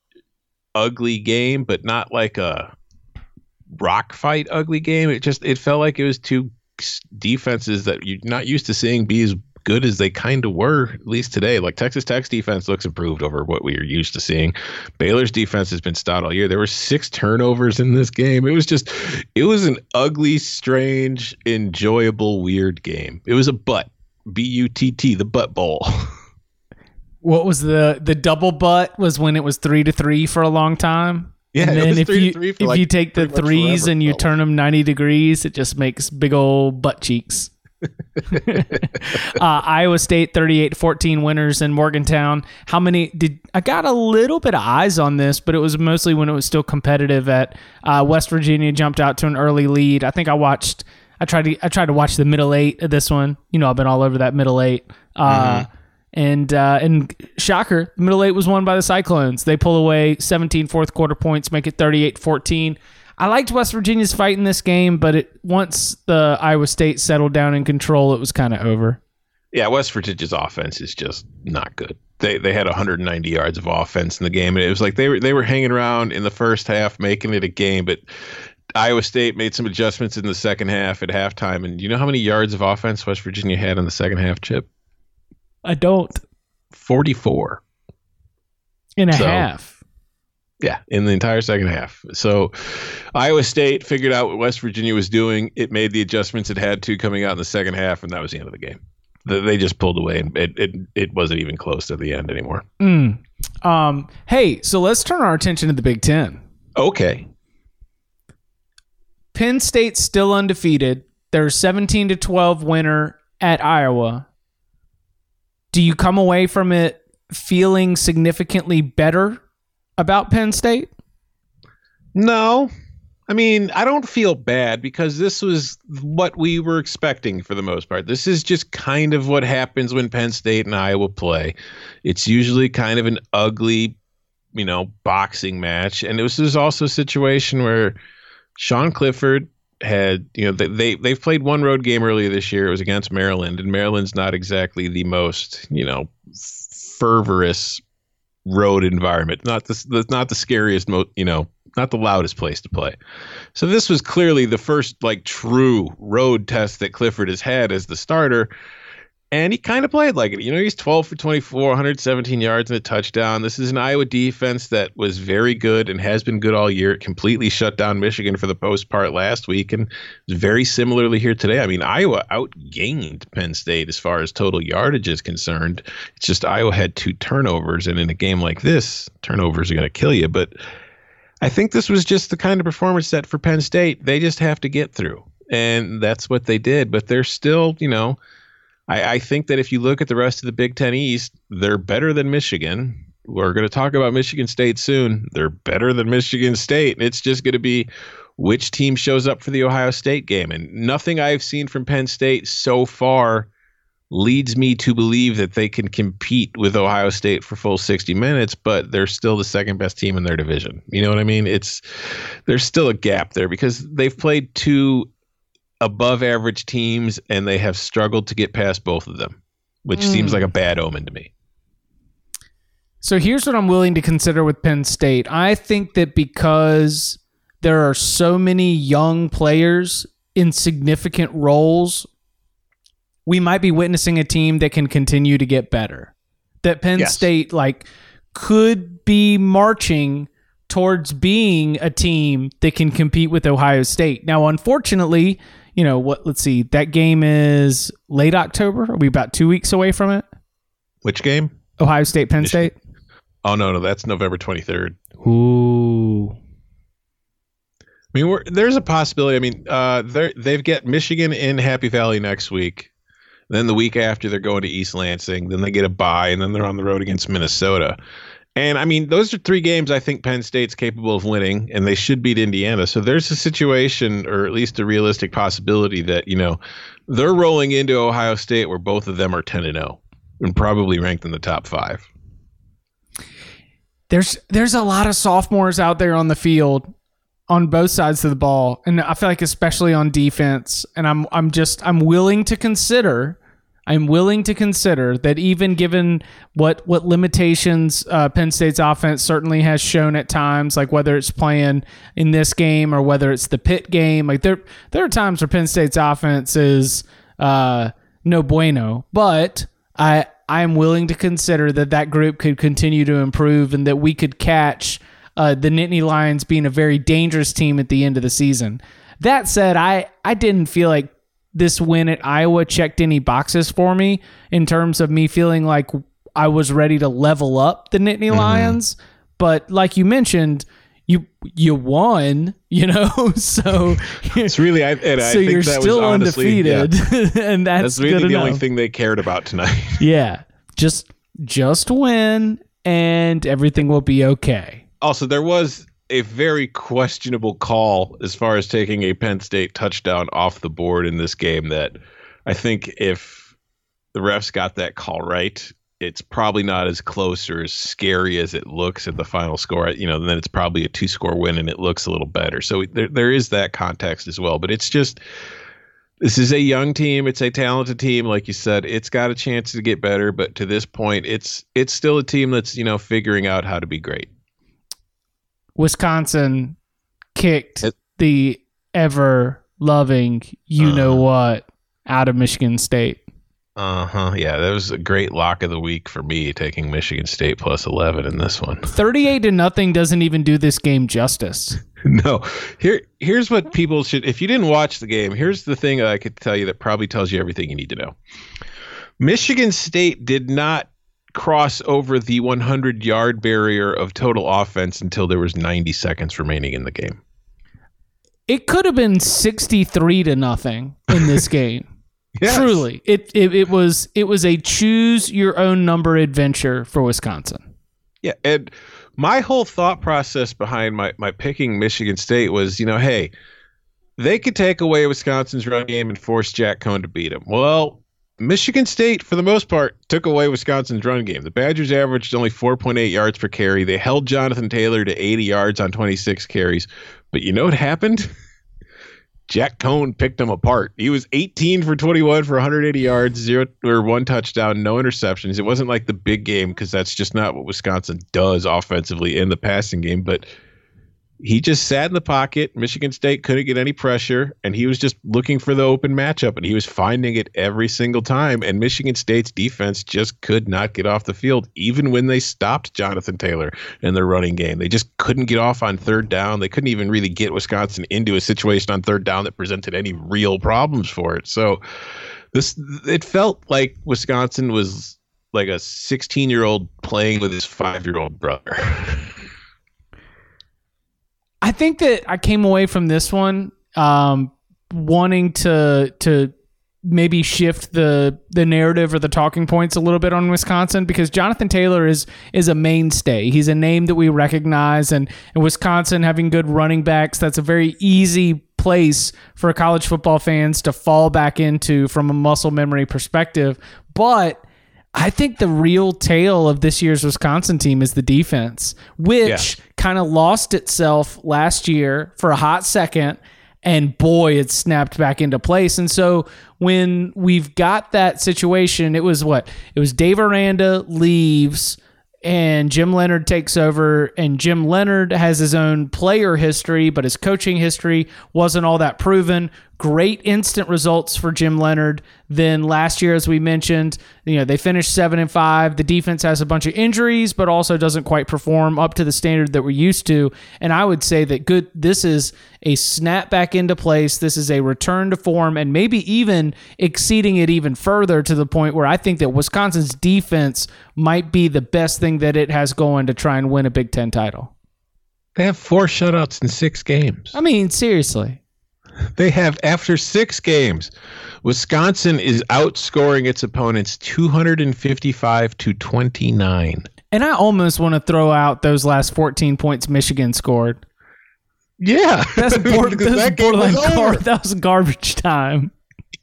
ugly game, but not like a rock fight ugly game. It just it felt like it was two defenses that you're not used to seeing be as good as they kind of were, at least today. Like Texas Tech's defense looks improved over what we are used to seeing. Baylor's defense has been stout all year. There were six turnovers in this game. It was just, it was an ugly, strange, enjoyable, weird game. It was a butt, B U T T, the butt bowl. What was the the double butt? Was when it was three to three for a long time. Yeah, and then if you if like you take the threes and you turn them ninety degrees, it just makes big old butt cheeks. uh, Iowa State 38-14 winners in Morgantown. How many did I got a little bit of eyes on this, but it was mostly when it was still competitive. At uh, West Virginia jumped out to an early lead. I think I watched. I tried to I tried to watch the middle eight of this one. You know, I've been all over that middle eight. Uh, mm-hmm. And uh, and shocker, the middle eight was won by the Cyclones. They pull away 17 fourth quarter points, make it 38-14. I liked West Virginia's fight in this game, but it once the Iowa State settled down in control, it was kind of over. Yeah, West Virginia's offense is just not good. They they had 190 yards of offense in the game, and it was like they were they were hanging around in the first half, making it a game. But Iowa State made some adjustments in the second half at halftime, and you know how many yards of offense West Virginia had in the second half? Chip I don't. 44. In a So- half. Yeah, in the entire second half. So Iowa State figured out what West Virginia was doing. It made the adjustments it had to coming out in the second half, and that was the end of the game. They just pulled away, and it, it, it wasn't even close to the end anymore. Mm. Um, hey, so let's turn our attention to the Big Ten. Okay. Penn State's still undefeated. They're 17 to 12 winner at Iowa. Do you come away from it feeling significantly better about Penn State? No. I mean, I don't feel bad because this was what we were expecting for the most part. This is just kind of what happens when Penn State and Iowa play. It's usually kind of an ugly, you know, boxing match. And it was there's also a situation where Sean Clifford had, you know, they, they they've played one road game earlier this year. It was against Maryland, and Maryland's not exactly the most, you know, fervorous road environment. Not the not the scariest, mo- you know, not the loudest place to play. So this was clearly the first like true road test that Clifford has had as the starter. And he kind of played like it. You know, he's 12 for 24, 117 yards and a touchdown. This is an Iowa defense that was very good and has been good all year. It completely shut down Michigan for the post part last week and very similarly here today. I mean, Iowa outgained Penn State as far as total yardage is concerned. It's just Iowa had two turnovers, and in a game like this, turnovers are going to kill you. But I think this was just the kind of performance that for Penn State they just have to get through, and that's what they did. But they're still, you know, I, I think that if you look at the rest of the Big Ten East, they're better than Michigan. We're going to talk about Michigan State soon. They're better than Michigan State. And it's just going to be which team shows up for the Ohio State game. And nothing I've seen from Penn State so far leads me to believe that they can compete with Ohio State for full 60 minutes, but they're still the second best team in their division. You know what I mean? It's there's still a gap there because they've played two above average teams and they have struggled to get past both of them, which seems like a mm. bad omen to me. So here's what I'm willing to consider with Penn State. I think that because there are so many young players in significant roles, we might be witnessing a team that can continue to get better. That Penn Yes. State like could be marching towards being a team that can compete with Ohio State. Now, unfortunately, you know what? Let's see. That game is late October. Are we about two weeks away from it? Which game? Ohio State, Penn State. Oh no, no, that's November 23rd. Ooh. I mean, we're, there's a possibility. I mean, uh, they they've got Michigan in Happy Valley next week. Then the week after, they're going to East Lansing. Then they get a bye, and then they're on the road against Minnesota. And I mean, those are three games I think Penn State's capable of winning, and they should beat Indiana. So there's a situation, or at least a realistic possibility, that you know they're rolling into Ohio State, where both of them are 10 and 0, and probably ranked in the top five. There's there's a lot of sophomores out there on the field on both sides of the ball, and I feel like especially on defense. And I'm I'm just I'm willing to consider. I'm willing to consider that even given what what limitations uh, Penn State's offense certainly has shown at times, like whether it's playing in this game or whether it's the pit game, like there there are times where Penn State's offense is uh, no bueno. But I I am willing to consider that that group could continue to improve and that we could catch uh, the Nittany Lions being a very dangerous team at the end of the season. That said, I I didn't feel like this win at Iowa checked any boxes for me in terms of me feeling like I was ready to level up the Nittany mm-hmm. Lions. But like you mentioned, you you won, you know, so It's really, I, and I so think you're that still honestly, yeah, undefeated, and that's, that's really the only thing they cared about tonight. Yeah, just just win, and everything will be okay. also, there was a very questionable call as far as taking a Penn State touchdown off the board in this game. That I think if the refs got that call right, it's probably not as close or as scary as it looks at the final score. You know, then it's probably a two score win and it looks a little better. So there, there is that context as well. But it's just this is a young team. It's a talented team, like you said. It's got a chance to get better, but to this point, it's it's still a team that's you know figuring out how to be great. Wisconsin kicked It- the ever loving you know what out of Michigan State. Uh huh. Yeah, that was a great lock of the week for me, taking Michigan State plus eleven in this one. 38 to nothing doesn't even do this game justice. no, here here's what people should. If you didn't watch the game, here's the thing that I could tell you that probably tells you everything you need to know. Michigan State did not cross over the 100 yard barrier of total offense until there was 90 seconds remaining in the game. It could have been 63 to nothing in this game. Yes. Truly. It, it it was it was a choose your own number adventure for Wisconsin. Yeah, and my whole thought process behind my my picking Michigan State was, you know, hey, they could take away Wisconsin's run game and force Jack Coan to beat them. Well, Michigan State, for the most part, took away Wisconsin's run game. The Badgers averaged only 4.8 yards per carry. They held Jonathan Taylor to 80 yards on 26 carries. But you know what happened? Jack Coan picked them apart. He was 18 for 21 for 180 yards, zero or one touchdown, no interceptions. It wasn't like the big game because that's just not what Wisconsin does offensively in the passing game. But he just sat in the pocket. Michigan State couldn't get any pressure, and he was just looking for the open matchup, and he was finding it every single time. And Michigan State's defense just could not get off the field, even when they stopped Jonathan Taylor in their running game. They just couldn't get off on third down. They couldn't even really get Wisconsin into a situation on third down that presented any real problems for it. So this it felt like Wisconsin was like a 16 year old playing with his five year old brother. I think that I came away from this one um, wanting to to maybe shift the the narrative or the talking points a little bit on Wisconsin because Jonathan Taylor is is a mainstay. He's a name that we recognize, and, and Wisconsin having good running backs, that's a very easy place for college football fans to fall back into from a muscle memory perspective. But I think the real tale of this year's Wisconsin team is the defense, which kind of lost itself last year for a hot second. And boy, it snapped back into place. And so when we've got that situation, it was what? It was Dave Aranda leaves and Jim Leonhard takes over. And Jim Leonhard has his own player history, but his coaching history wasn't all that proven. Great instant results for Jim Leonhard. Then last year, as we mentioned, you know they finished seven and five. The defense has a bunch of injuries, but also doesn't quite perform up to the standard that we're used to. And I would say that good. This is a snap back into place. This is a return to form, and maybe even exceeding it even further to the point where I think that Wisconsin's defense might be the best thing that it has going to try and win a Big Ten title. They have four shutouts in six games. I mean, seriously. They have after six games, Wisconsin is outscoring its opponents 255 to 29. And I almost want to throw out those last 14 points Michigan scored. Yeah, That's, Because that game borderline gar- that was garbage time.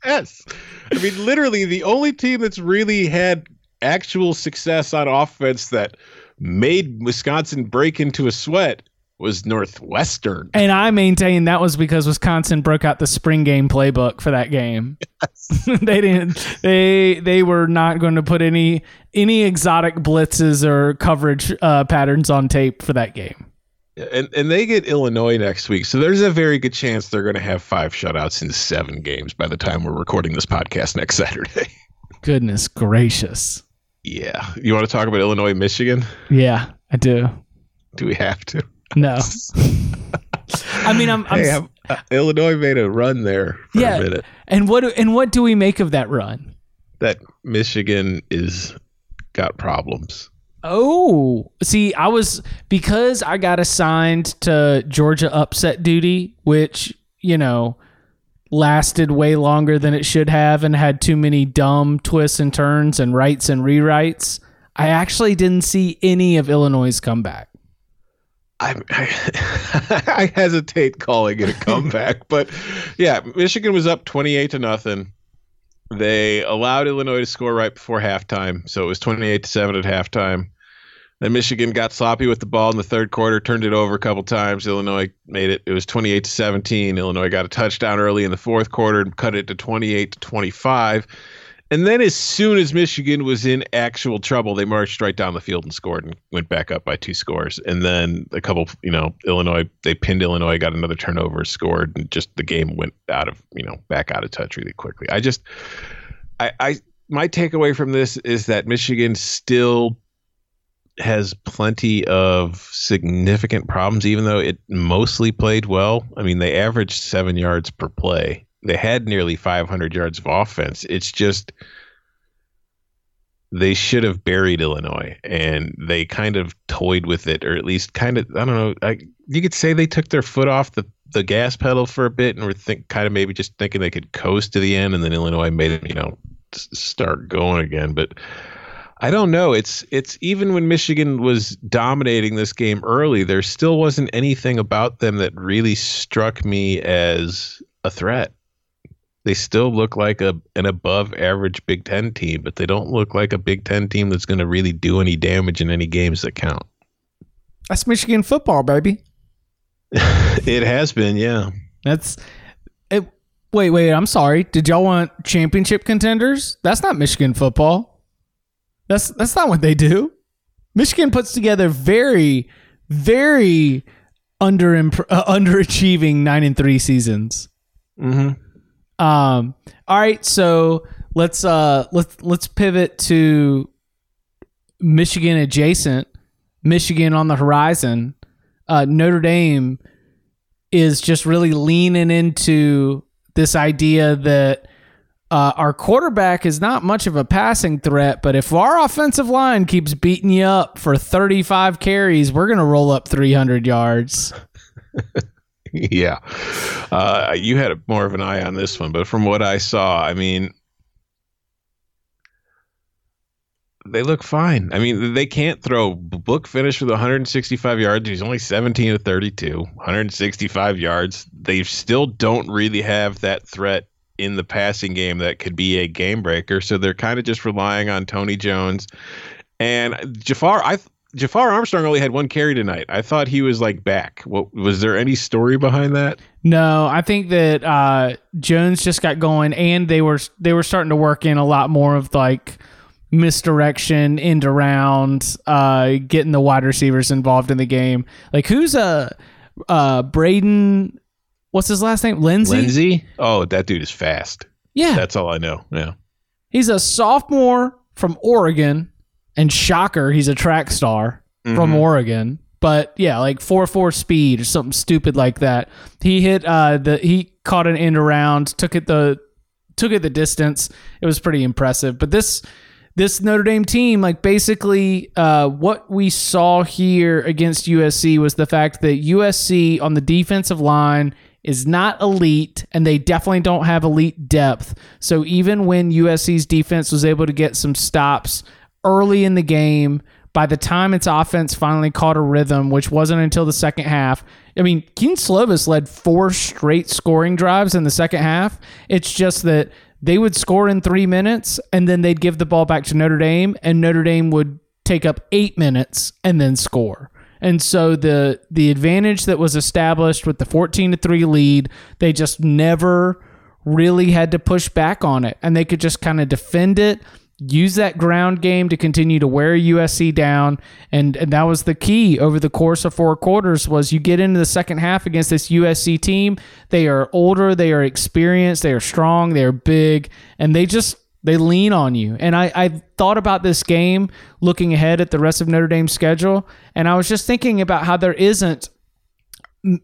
Yes, I mean literally the only team that's really had actual success on offense that made Wisconsin break into a sweat was Northwestern. And I maintain that was because Wisconsin broke out the spring game playbook for that game. they didn't they they were not going to put any any exotic blitzes or coverage uh, patterns on tape for that game. And and they get Illinois next week, so there's a very good chance they're going to have five shutouts in seven games by the time we're recording this podcast next Saturday. Goodness gracious. yeah, you want to talk about Illinois, Michigan? Yeah, I do. Do we have to? No. I mean, I'm, I'm Hey, I'm- uh, Illinois made a run there for Yeah. a minute. and what do- and what do we make of that run? That Michigan is got problems. Oh, see, I was because I got assigned to Georgia upset duty, which, you know, lasted way longer than it should have and had too many dumb twists and turns and rights and rewrites. I actually didn't see any of Illinois' comeback. I, I, I hesitate calling it a comeback, but yeah, Michigan was up 28 to nothing. They allowed Illinois to score right before halftime, so it was 28 to 7 at halftime. Then Michigan got sloppy with the ball in the third quarter, turned it over a couple times. Illinois made it. It was 28 to 17. Illinois got a touchdown early in the fourth quarter and cut it to 28 to 25. And then as soon as Michigan was in actual trouble, they marched right down the field and scored and went back up by two scores. And then a couple, you know, Illinois, they pinned Illinois, got another turnover, scored, and just the game went out of, you know, back out of touch really quickly. I just, I, I, my takeaway from this is that Michigan still has plenty of significant problems, even though it mostly played well. I mean, they averaged seven yards per play they had nearly 500 yards of offense. It's just they should have buried Illinois, and they kind of toyed with it, or at least kind of I don't know. I, you could say they took their foot off the the gas pedal for a bit, and were think kind of maybe just thinking they could coast to the end, and then Illinois made it, you know, start going again. But I don't know. It's it's even when Michigan was dominating this game early, there still wasn't anything about them that really struck me as a threat they still look like a an above average Big Ten team, but they don't look like a Big Ten team that's going to really do any damage in any games that count. That's Michigan football, baby. it has been, yeah. That's it. Wait, wait. I'm sorry. Did y'all want championship contenders? That's not Michigan football. That's that's not what they do. Michigan puts together very, very under uh, underachieving nine and three seasons. Mm-hmm. Um, all right, so let's uh let's let's pivot to Michigan adjacent, Michigan on the horizon. Uh, Notre Dame is just really leaning into this idea that uh, our quarterback is not much of a passing threat, but if our offensive line keeps beating you up for 35 carries, we're going to roll up 300 yards. yeah. Uh, you had a, more of an eye on this one, but from what I saw, I mean, they look fine. I mean, they can't throw. Book finished with 165 yards. He's only 17 to 32, 165 yards. They still don't really have that threat in the passing game that could be a game breaker. So they're kind of just relying on Tony Jones. And Jafar, I Jafar Armstrong only had one carry tonight. I thought he was like back. What was there any story behind that? No, I think that uh, Jones just got going, and they were they were starting to work in a lot more of like misdirection, end around, uh, getting the wide receivers involved in the game. Like who's a uh, uh, Braden? What's his last name? Lenzy. Lenzy. Oh, that dude is fast. Yeah, that's all I know. Yeah, he's a sophomore from Oregon and shocker, he's a track star mm-hmm. from Oregon. But yeah, like four four speed or something stupid like that. He hit uh the he caught an end around, took it the took it the distance. It was pretty impressive. But this this Notre Dame team, like basically, uh, what we saw here against USC was the fact that USC on the defensive line is not elite, and they definitely don't have elite depth. So even when USC's defense was able to get some stops early in the game. By the time its offense finally caught a rhythm, which wasn't until the second half, I mean, Kedon Slovis led four straight scoring drives in the second half. It's just that they would score in three minutes and then they'd give the ball back to Notre Dame, and Notre Dame would take up eight minutes and then score. And so the the advantage that was established with the 14 to 3 lead, they just never really had to push back on it. And they could just kind of defend it use that ground game to continue to wear USC down. And, and that was the key over the course of four quarters was you get into the second half against this USC team. They are older. They are experienced. They are strong. They are big. And they just they lean on you. And I, I thought about this game looking ahead at the rest of Notre Dame's schedule. And I was just thinking about how there isn't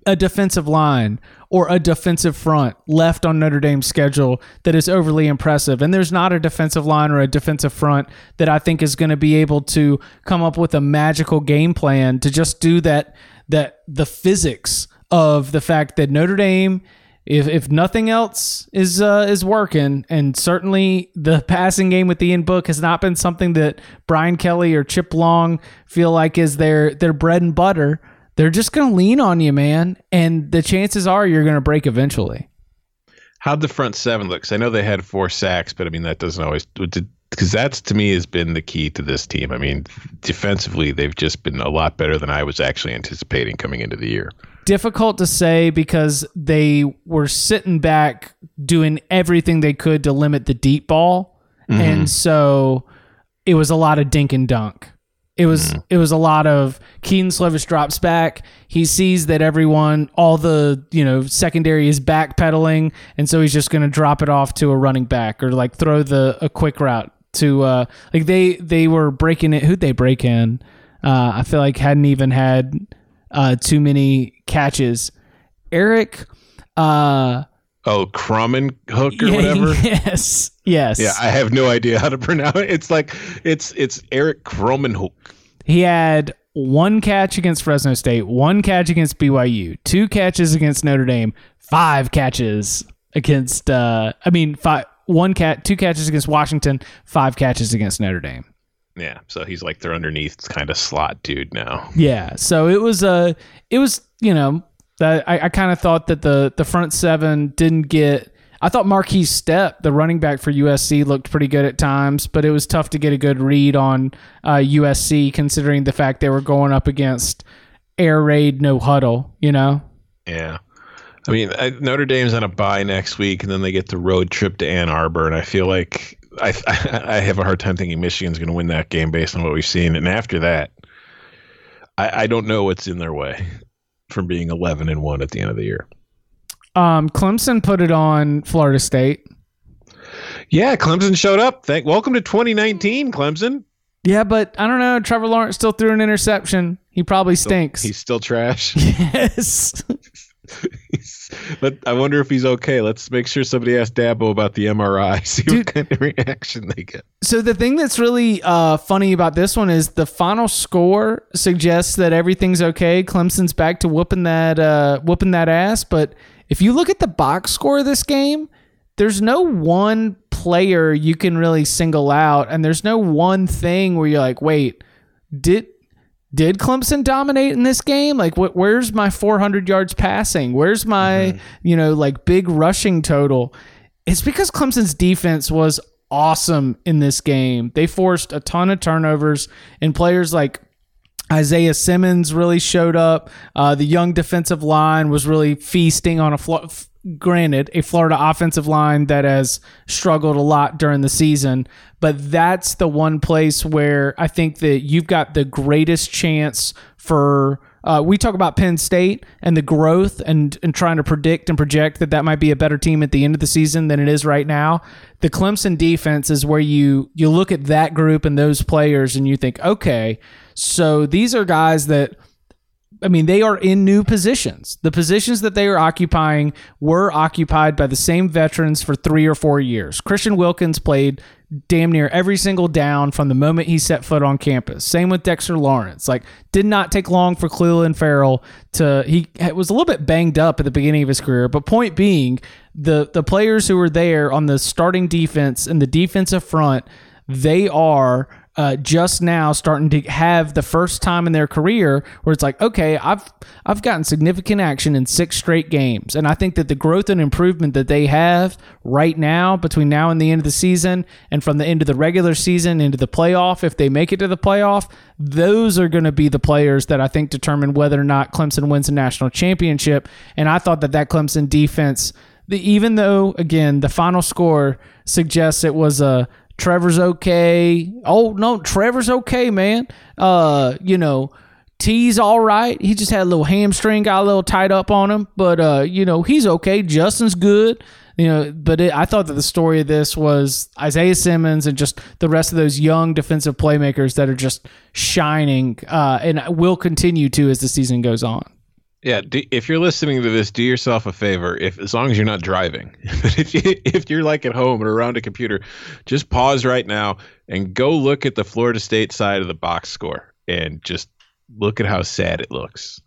a defensive line or a defensive front left on Notre Dame's schedule that is overly impressive. And there's not a defensive line or a defensive front that I think is going to be able to come up with a magical game plan to just do that that the physics of the fact that Notre Dame if, if nothing else is uh, is working, and certainly the passing game with the Ian Book has not been something that Brian Kelly or Chip Long feel like is their their bread and butter they're just going to lean on you, man. And the chances are you're going to break eventually. How'd the front seven look? I know they had four sacks, but I mean that doesn't always. Because that's to me has been the key to this team. I mean, defensively, they've just been a lot better than I was actually anticipating coming into the year. Difficult to say because they were sitting back doing everything they could to limit the deep ball. Mm-hmm. And so it was a lot of dink and dunk. It was mm. it was a lot of Kedon Slovis drops back. He sees that everyone, all the you know secondary is backpedaling, and so he's just going to drop it off to a running back or like throw the a quick route to uh like they they were breaking it. Who'd they break in? Uh, I feel like hadn't even had uh, too many catches. Eric. Uh, Oh, Crummen Hook or whatever. Yes, yes. Yeah, I have no idea how to pronounce it. It's like it's it's Eric Krommenhoek. He had one catch against Fresno State, one catch against BYU, two catches against Notre Dame, five catches against. uh I mean, five, one cat, two catches against Washington, five catches against Notre Dame. Yeah, so he's like their underneath kind of slot dude now. Yeah, so it was a, uh, it was you know that I, I kind of thought that the the front seven didn't get. I thought Markese Stepp, the running back for USC, looked pretty good at times, but it was tough to get a good read on uh, USC considering the fact they were going up against air raid, no huddle. You know. Yeah. I mean, I, Notre Dame's on a bye next week, and then they get the road trip to Ann Arbor, and I feel like I I have a hard time thinking Michigan's going to win that game based on what we've seen. And after that, I don't know what's in their way from being 11 and 1 at the end of the year. Um, Clemson put it on Florida State. Yeah, Clemson showed up. Thank welcome to 2019, Clemson. Yeah, but I don't know. Trevor Lawrence still threw an interception. He probably stinks. He's still trash. Yes. but I wonder if he's okay. Let's make sure somebody asks Dabo about the MRI. See Dude, what kind of reaction they get. So the thing that's really uh, funny about this one is the final score suggests that everything's okay. Clemson's back to whooping that uh, whooping that ass. But if you look at the box score of this game, there's no one player you can really single out, and there's no one thing where you're like, wait, did did Clemson dominate in this game? Like, wh- where's my 400 yards passing? Where's my, mm-hmm. you know, like big rushing total? It's because Clemson's defense was awesome in this game. They forced a ton of turnovers, and players like Isaiah Simmons really showed up. Uh, the young defensive line was really feasting on a fl- granted, a Florida offensive line that has struggled a lot during the season, but that's the one place where I think that you've got the greatest chance for. Uh, we talk about Penn State and the growth and, and trying to predict and project that that might be a better team at the end of the season than it is right now. The Clemson defense is where you you look at that group and those players and you think, okay, so these are guys that I mean, they are in new positions. The positions that they are occupying were occupied by the same veterans for three or four years. Christian Wilkins played damn near every single down from the moment he set foot on campus. Same with Dexter Lawrence. Like, did not take long for Clelin Ferrell to. He was a little bit banged up at the beginning of his career, but point being, the the players who were there on the starting defense and the defensive front, they are uh, just now starting to have the first time in their career where it's like, okay, I've I've gotten significant action in six straight games, and I think that the growth and improvement that they have right now between now and the end of the season, and from the end of the regular season into the playoff, if they make it to the playoff, those are going to be the players that I think determine whether or not Clemson wins a national championship. And I thought that that Clemson defense. The, even though again the final score suggests it was a Trevor's okay. Oh no, Trevor's okay, man. Uh, you know, T's all right. He just had a little hamstring, got a little tied up on him, but uh, you know, he's okay. Justin's good. You know, but it, I thought that the story of this was Isaiah Simmons and just the rest of those young defensive playmakers that are just shining uh, and will continue to as the season goes on. Yeah, do, if you're listening to this, do yourself a favor. If as long as you're not driving, but if you, if you're like at home or around a computer, just pause right now and go look at the Florida State side of the box score and just look at how sad it looks.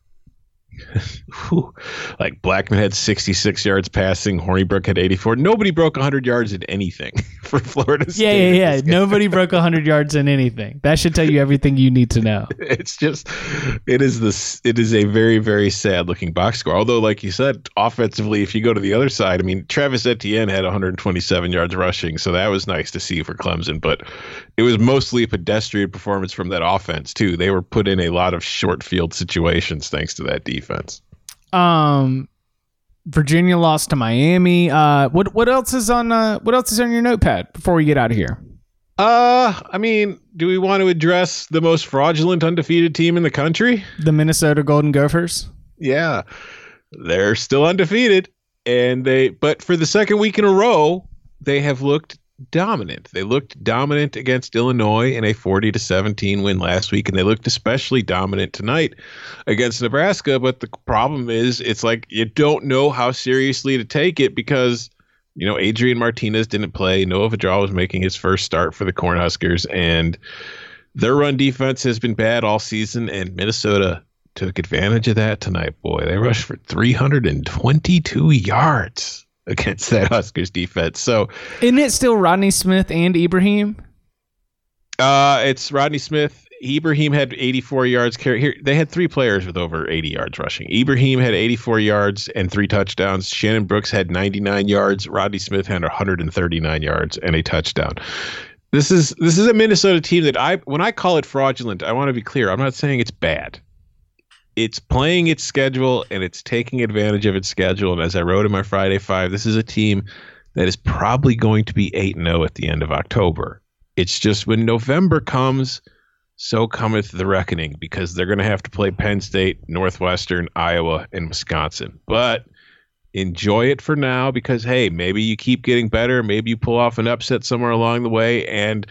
like Blackman had 66 yards passing, Hornibrook had 84. Nobody broke 100 yards in anything for Florida State. Yeah, yeah, yeah. Nobody broke 100 yards in anything. That should tell you everything you need to know. It's just, it is this, it is a very, very sad looking box score. Although, like you said, offensively, if you go to the other side, I mean, Travis Etienne had 127 yards rushing, so that was nice to see for Clemson. But it was mostly a pedestrian performance from that offense too. They were put in a lot of short field situations thanks to that defense. Um, Virginia lost to Miami. Uh, what what else is on uh, what else is on your notepad before we get out of here? Uh, I mean, do we want to address the most fraudulent undefeated team in the country? The Minnesota Golden Gophers. Yeah, they're still undefeated, and they but for the second week in a row, they have looked dominant. They looked dominant against Illinois in a 40 to 17 win last week, and they looked especially dominant tonight against Nebraska. But the problem is, it's like you don't know how seriously to take it because you know Adrian Martinez didn't play. Noah Vedral was making his first start for the Cornhuskers, and their run defense has been bad all season. And Minnesota took advantage of that tonight. Boy, they rushed for 322 yards against that Huskers defense. So Isn't it still Rodney Smith and Ibrahim? uh, it's Rodney Smith. Ibrahim had 84 yards. Carry here, they had three players with over 80 yards rushing. Ibrahim had 84 yards and three touchdowns. Shannon Brooks had 99 yards. Rodney Smith had 139 yards and a touchdown. This is this is a Minnesota team that I when I call it fraudulent, I want to be clear. I'm not saying it's bad. It's playing its schedule and it's taking advantage of its schedule. And as I wrote in my Friday Five, this is a team that is probably going to be 8 0 at the end of October. It's just when November comes, so cometh the reckoning because they're going to have to play Penn State, Northwestern, Iowa, and Wisconsin. But enjoy it for now because, hey, maybe you keep getting better. Maybe you pull off an upset somewhere along the way. And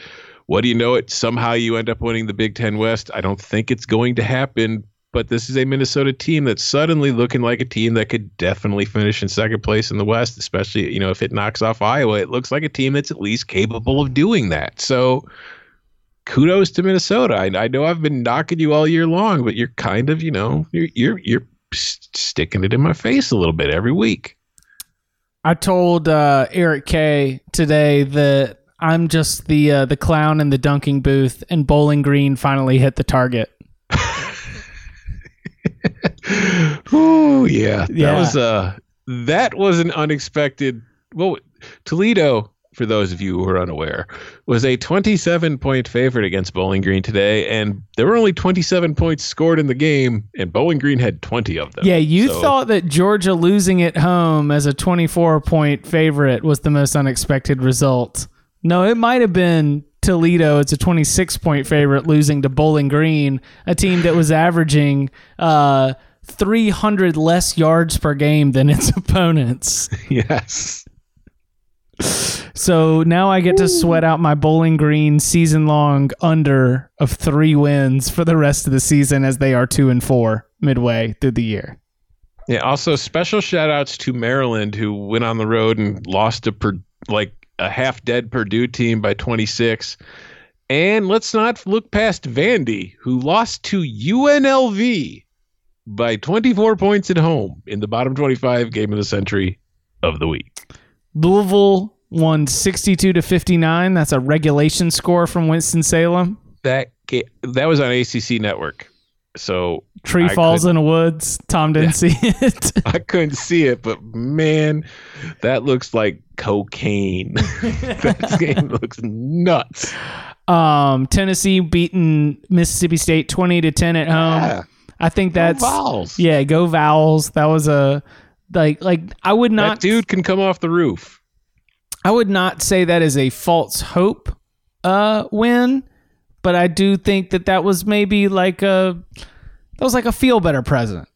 what do you know it? Somehow you end up winning the Big Ten West. I don't think it's going to happen. But this is a Minnesota team that's suddenly looking like a team that could definitely finish in second place in the West, especially, you know, if it knocks off Iowa. It looks like a team that's at least capable of doing that. So kudos to Minnesota. I, I know I've been knocking you all year long, but you're kind of, you know, you're you're you're sticking it in my face a little bit every week. I told uh, Eric K today that I'm just the uh, the clown in the dunking booth, and Bowling Green finally hit the target. oh yeah, that Yeah. was uh that was an unexpected. Well, Toledo, for those of you who are unaware, was a 27 point favorite against Bowling Green today, and there were only 27 points scored in the game, and Bowling Green had 20 of them. Yeah, you So- thought that Georgia losing at home as a 24 point favorite was the most unexpected result. No, it might have been Toledo. It's a 26 point favorite losing to Bowling Green, a team that was averaging uh, 300 less yards per game than its opponents. yes. So now I get to sweat out my Bowling Green season long under of three wins for the rest of the season as they are two and four midway through the year. Yeah. Also, special shout outs to Maryland, who went on the road and lost to per, like a half dead Purdue team by 26. And let's not look past Vandy, who lost to UNLV by 24 points at home in the bottom 25 game of the century of the week. Louisville won 62 to 59. That's a regulation score from Winston-Salem. That that was on ACC Network, so Tree I falls in the woods. Tom didn't see it. I couldn't see it, but man, that looks like cocaine. that game looks nuts. um, Tennessee beating Mississippi State 20 to 10 at home. Yeah. I think that's Vols. yeah, go Vowels. That was a like like I would not. That dude can come off the roof. I would not say that is a false hope uh win, but I do think that that was maybe like a that was like a feel better present.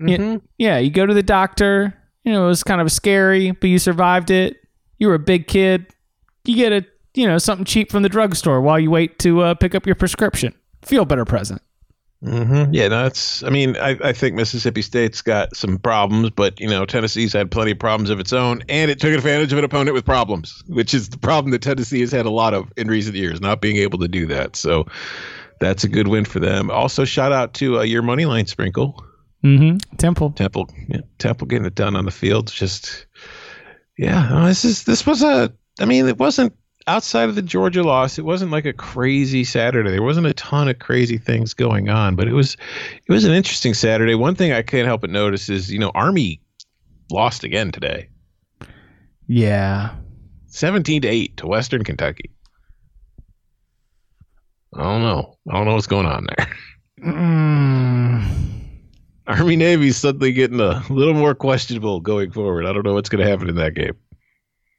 Yeah, yeah, you go to the doctor, you know, it was kind of scary, but you survived it. You were a big kid. You get a, you know, something cheap from the drugstore while you wait to uh, pick up your prescription. Feel better present. Mm-hmm. Yeah, no, it's. I mean, I, I think Mississippi State's got some problems, but you know, Tennessee's had plenty of problems of its own, and it took advantage of an opponent with problems, which is the problem that Tennessee has had a lot of in recent years, not being able to do that. So that's a good win for them. Also, shout out to uh, your money line sprinkle, Mm-hmm. Temple. Temple. Yeah, Temple getting it done on the field. Just yeah, no, this is this was a. I mean, it wasn't outside of the Georgia loss, it wasn't like a crazy Saturday. There wasn't a ton of crazy things going on, but it was it was an interesting Saturday. One thing I can't help but notice is you know Army lost again today, Yeah. seventeen to eight to Western Kentucky. I don't know. I don't know what's going on there. Mm. Army Navy's suddenly getting a little more questionable going forward. I don't know what's going to happen in that game.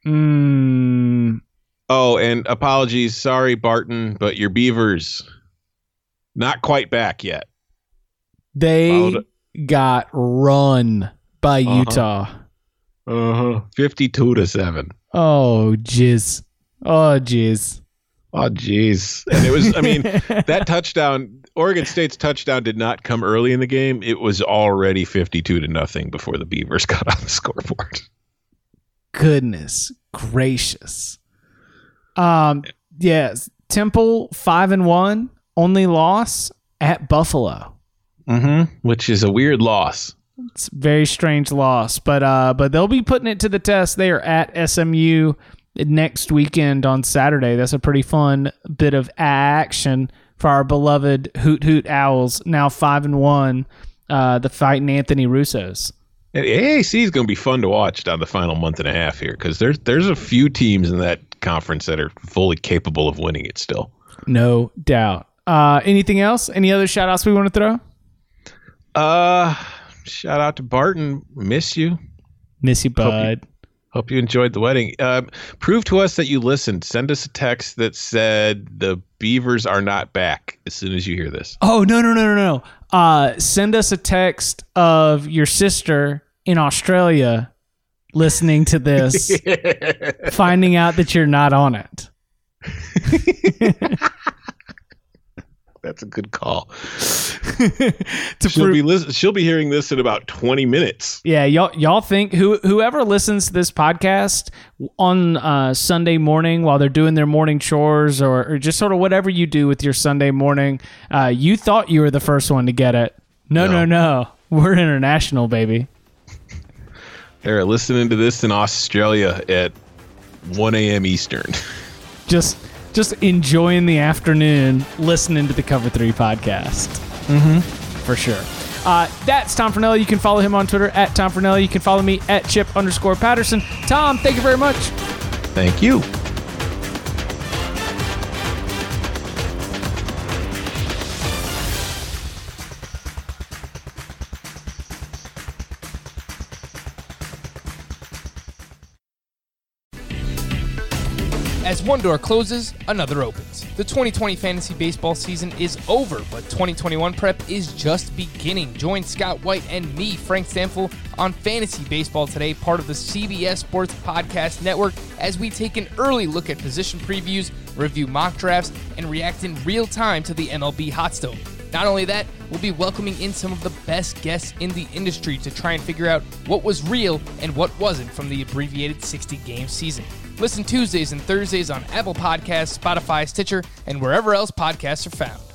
Mm. Oh, and apologies. Sorry, Barton, but your Beavers not quite back yet. They Followed- got run by Uh-huh. Utah. Uh-huh. 52 to 7. Oh, jeez. Oh, jeez. Oh, jeez. And it was, I mean, that touchdown, Oregon State's touchdown did not come early in the game. It was already 52 to nothing before the Beavers got on the scoreboard. Goodness gracious. Um, yes. Temple five and one, only loss at Buffalo. Mm-hmm. Which is a weird loss. It's a very strange loss, but uh, but they'll be putting it to the test. They are at SMU next weekend on Saturday. That's a pretty fun bit of action for our beloved Hoot Hoot Owls. Now five and one, uh, the fighting Anthony Russo's. And AAC is going to be fun to watch down the final month and a half here because there's there's a few teams in that conference that are fully capable of winning it still. No doubt. Uh, anything else? Any other shout outs we want to throw? Uh, shout out to Barton. Miss you. Miss you, Hope you- bud. Hope you enjoyed the wedding. Um, prove to us that you listened. Send us a text that said the Beavers are not back as soon as you hear this. Oh no no no no no! Uh, send us a text of your sister in Australia listening to this, finding out that you're not on it. That's a good call. She'll prove- be listen- she'll be hearing this in about 20 minutes. yeah, y'all y'all think who whoever listens to this podcast on uh, Sunday morning while they're doing their morning chores or, or just sort of whatever you do with your Sunday morning, uh, you thought you were the first one to get it. No no no, we're international, baby. They're listening to this in Australia at 1 a.m. Eastern. just just enjoying the afternoon listening to the Cover Three podcast. Mm-hmm. For sure. Uh, that's Tom Fornelli. You can follow him on Twitter at Tom Fornelli. You can follow me at Chip underscore Patterson. Tom, thank you very much. Thank you. One door closes, another opens. The 2020 fantasy baseball season is over, but 2021 prep is just beginning. Join Scott White and me, Frank Stampfel, on Fantasy Baseball Today, part of the CBS Sports Podcast Network, as we take an early look at position previews, review mock drafts, and react in real time to the MLB hot stove. Not only that, we'll be welcoming in some of the best guests in the industry to try and figure out what was real and what wasn't from the abbreviated 60 game season. Listen Tuesdays and Thursdays on Apple Podcasts, Spotify, Stitcher, and wherever else podcasts are found.